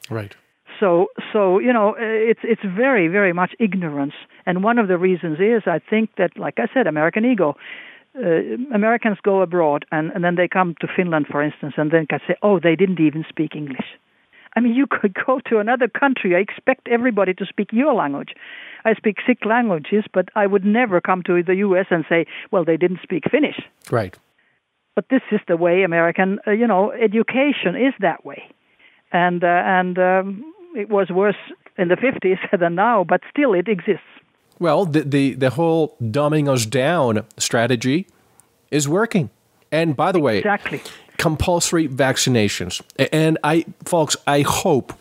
Right. So, so you know, it's it's very, very much ignorance. And one of the reasons is, I think that, like I said, American ego uh, Americans go abroad and, and then they come to Finland, for instance, and then can say, oh, they didn't even speak English. I mean, you could go to another country. I expect everybody to speak your language. I speak six languages, but I would never come to the U.S. and say, well, they didn't speak Finnish. Right. But this is the way American, uh, you know, education is that way, and uh, and um, it was worse in the 50s than now, but still it exists. Well, the, the, the whole dumbing us down strategy is working. And by the way, exactly. compulsory vaccinations. And I, folks, I hope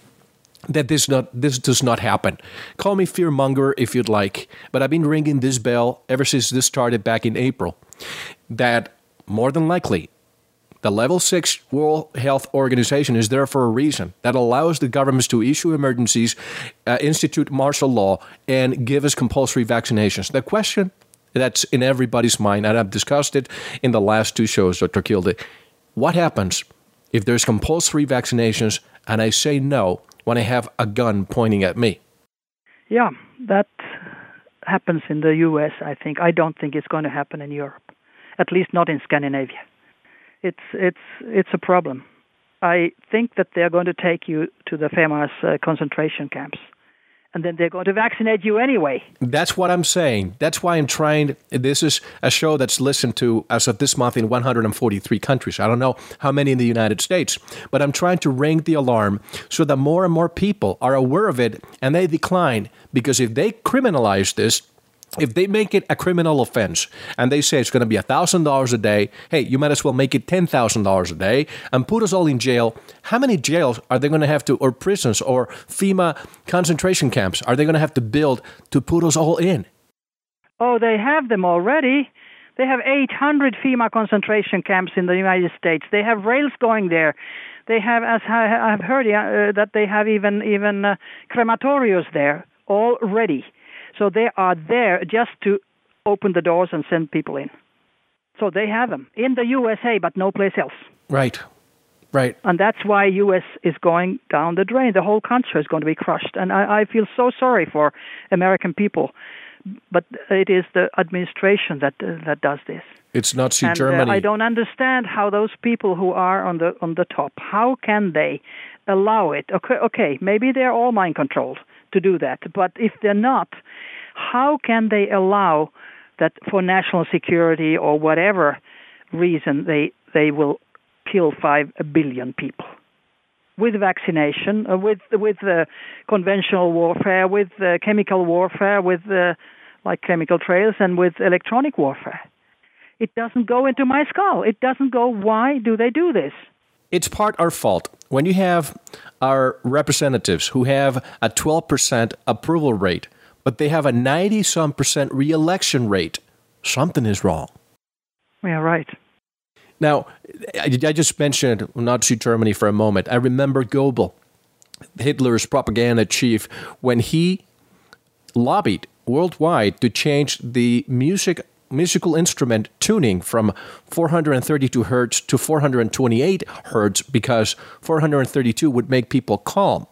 that this not this does not happen. Call me fearmonger if you'd like, but I've been ringing this bell ever since this started back in April. That more than likely the level 6 World Health Organization is there for a reason that allows the governments to issue emergencies, uh, institute martial law, and give us compulsory vaccinations. The question that's in everybody's mind, and I've discussed it in the last two shows, Dr. Kilde what happens if there's compulsory vaccinations and I say no when I have a gun pointing at me? Yeah, that happens in the US, I think. I don't think it's going to happen in Europe, at least not in Scandinavia it's it's it's a problem. I think that they're going to take you to the famous uh, concentration camps, and then they're going to vaccinate you anyway. That's what I'm saying. That's why I'm trying. This is a show that's listened to as of this month in 143 countries. I don't know how many in the United States, but I'm trying to ring the alarm so that more and more people are aware of it and they decline. Because if they criminalize this, if they make it a criminal offense and they say it's going to be $1,000 a day, hey, you might as well make it $10,000 a day and put us all in jail. How many jails are they going to have to, or prisons, or FEMA concentration camps are they going to have to build to put us all in? Oh, they have them already. They have 800 FEMA concentration camps in the United States. They have rails going there. They have, as I have heard, uh, that they have even even uh, crematorios there already. So they are there just to open the doors and send people in. So they have them in the USA, but no place else. Right. Right. And that's why U.S. is going down the drain. The whole country is going to be crushed. And I, I feel so sorry for American people. But it is the administration that uh, that does this. It's Nazi and, Germany. Uh, I don't understand how those people who are on the on the top, how can they allow it? Okay, okay, maybe they're all mind controlled to do that. But if they're not, how can they allow that for national security or whatever reason they they will kill five billion people with vaccination, uh, with with uh, conventional warfare, with uh, chemical warfare, with uh, like chemical trails, and with electronic warfare. It doesn't go into my skull. It doesn't go. Why do they do this? It's part our fault. When you have our representatives who have a 12% approval rate, but they have a 90 some percent reelection rate, something is wrong. Yeah, right. Now, I just mentioned Nazi Germany for a moment. I remember Goebbels, Hitler's propaganda chief, when he lobbied worldwide to change the music musical instrument tuning from 432 hertz to 428 hertz because 432 would make people calm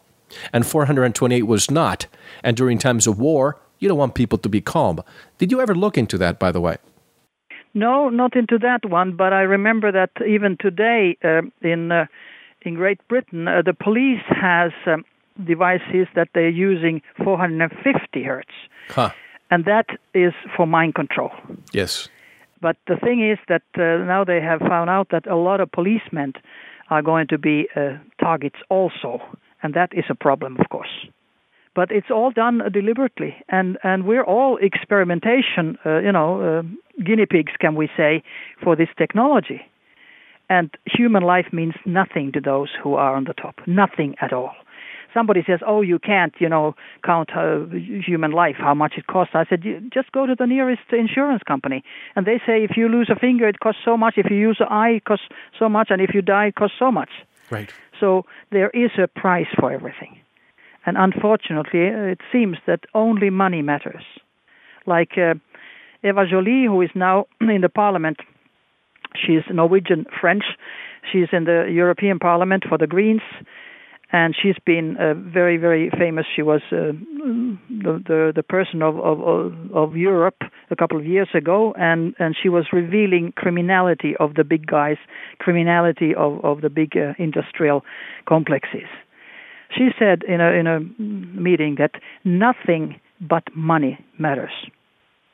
and 428 was not. And during times of war, you don't want people to be calm. Did you ever look into that, by the way? No, not into that one, but I remember that even today uh, in uh, in Great Britain, uh, the police has um, devices that they're using 450 hertz. Huh and that is for mind control. Yes. But the thing is that uh, now they have found out that a lot of policemen are going to be uh, targets also, and that is a problem, of course. But it's all done deliberately, and and we're all experimentation, uh, you know, uh, guinea pigs, can we say, for this technology. And human life means nothing to those who are on the top, nothing at all somebody says, "Oh, you can't, you know, count uh, human life, how much it costs," I said, "Just go to the nearest insurance company, and they say if you lose a finger, it costs so much. If you use an eye, it costs so much, and if you die, it costs so much." Right. So there is a price for everything, and unfortunately, it seems that only money matters. Like uh, Eva Joly, who is now in the parliament, she's Norwegian French. She's in the European Parliament for the Greens and she's been uh, very very famous. She was uh, the, the the person of, of of Europe a couple of years ago, and and she was revealing criminality of the big guys, criminality of of the big uh, industrial complexes. She said in a in a meeting that nothing but money matters,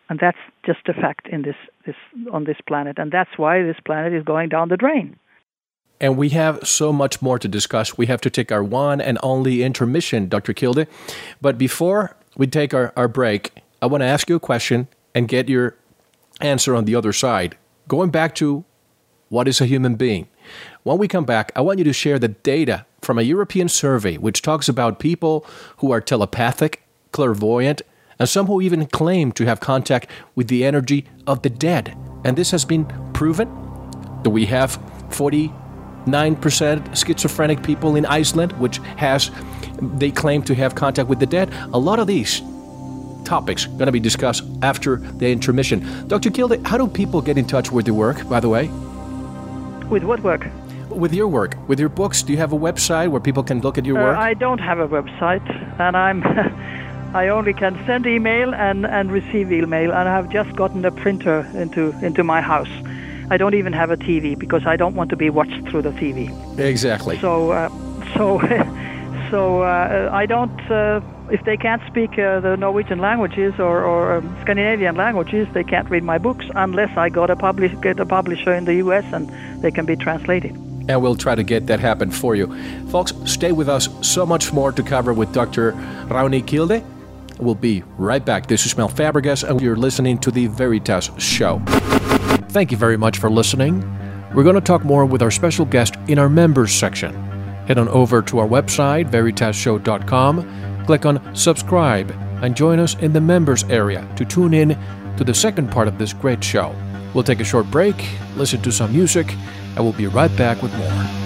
and that's just a fact in this this on this planet, and that's why this planet is going down the drain. And we have so much more to discuss. We have to take our one and only intermission, Dr. Kilde. But before we take our, our break, I want to ask you a question and get your answer on the other side. Going back to what is a human being? When we come back, I want you to share the data from a European survey which talks about people who are telepathic, clairvoyant, and some who even claim to have contact with the energy of the dead. And this has been proven. Do we have 40 9% schizophrenic people in Iceland, which has, they claim to have contact with the dead. A lot of these topics going to be discussed after the intermission. Dr. Kilde, how do people get in touch with your work, by the way? With what work? With your work, with your books. Do you have a website where people can look at your uh, work? I don't have a website, and I'm. I only can send email and, and receive email, and I have just gotten a printer into into my house. I don't even have a TV because I don't want to be watched through the TV. Exactly. So, uh, so, so uh, I don't. Uh, if they can't speak uh, the Norwegian languages or, or um, Scandinavian languages, they can't read my books unless I got a publish, get a publisher in the U.S. and they can be translated. And we'll try to get that happen for you. Folks, stay with us. So much more to cover with Dr. Rauni Kilde We'll be right back. This is Mel Fabregas, and you're listening to The Veritas Show. Thank you very much for listening. We're going to talk more with our special guest in our members section. Head on over to our website, veritasshow.com, click on subscribe, and join us in the members area to tune in to the second part of this great show. We'll take a short break, listen to some music, and we'll be right back with more.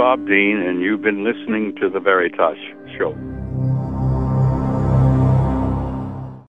Bob Dean, and you've been listening to The Veritas.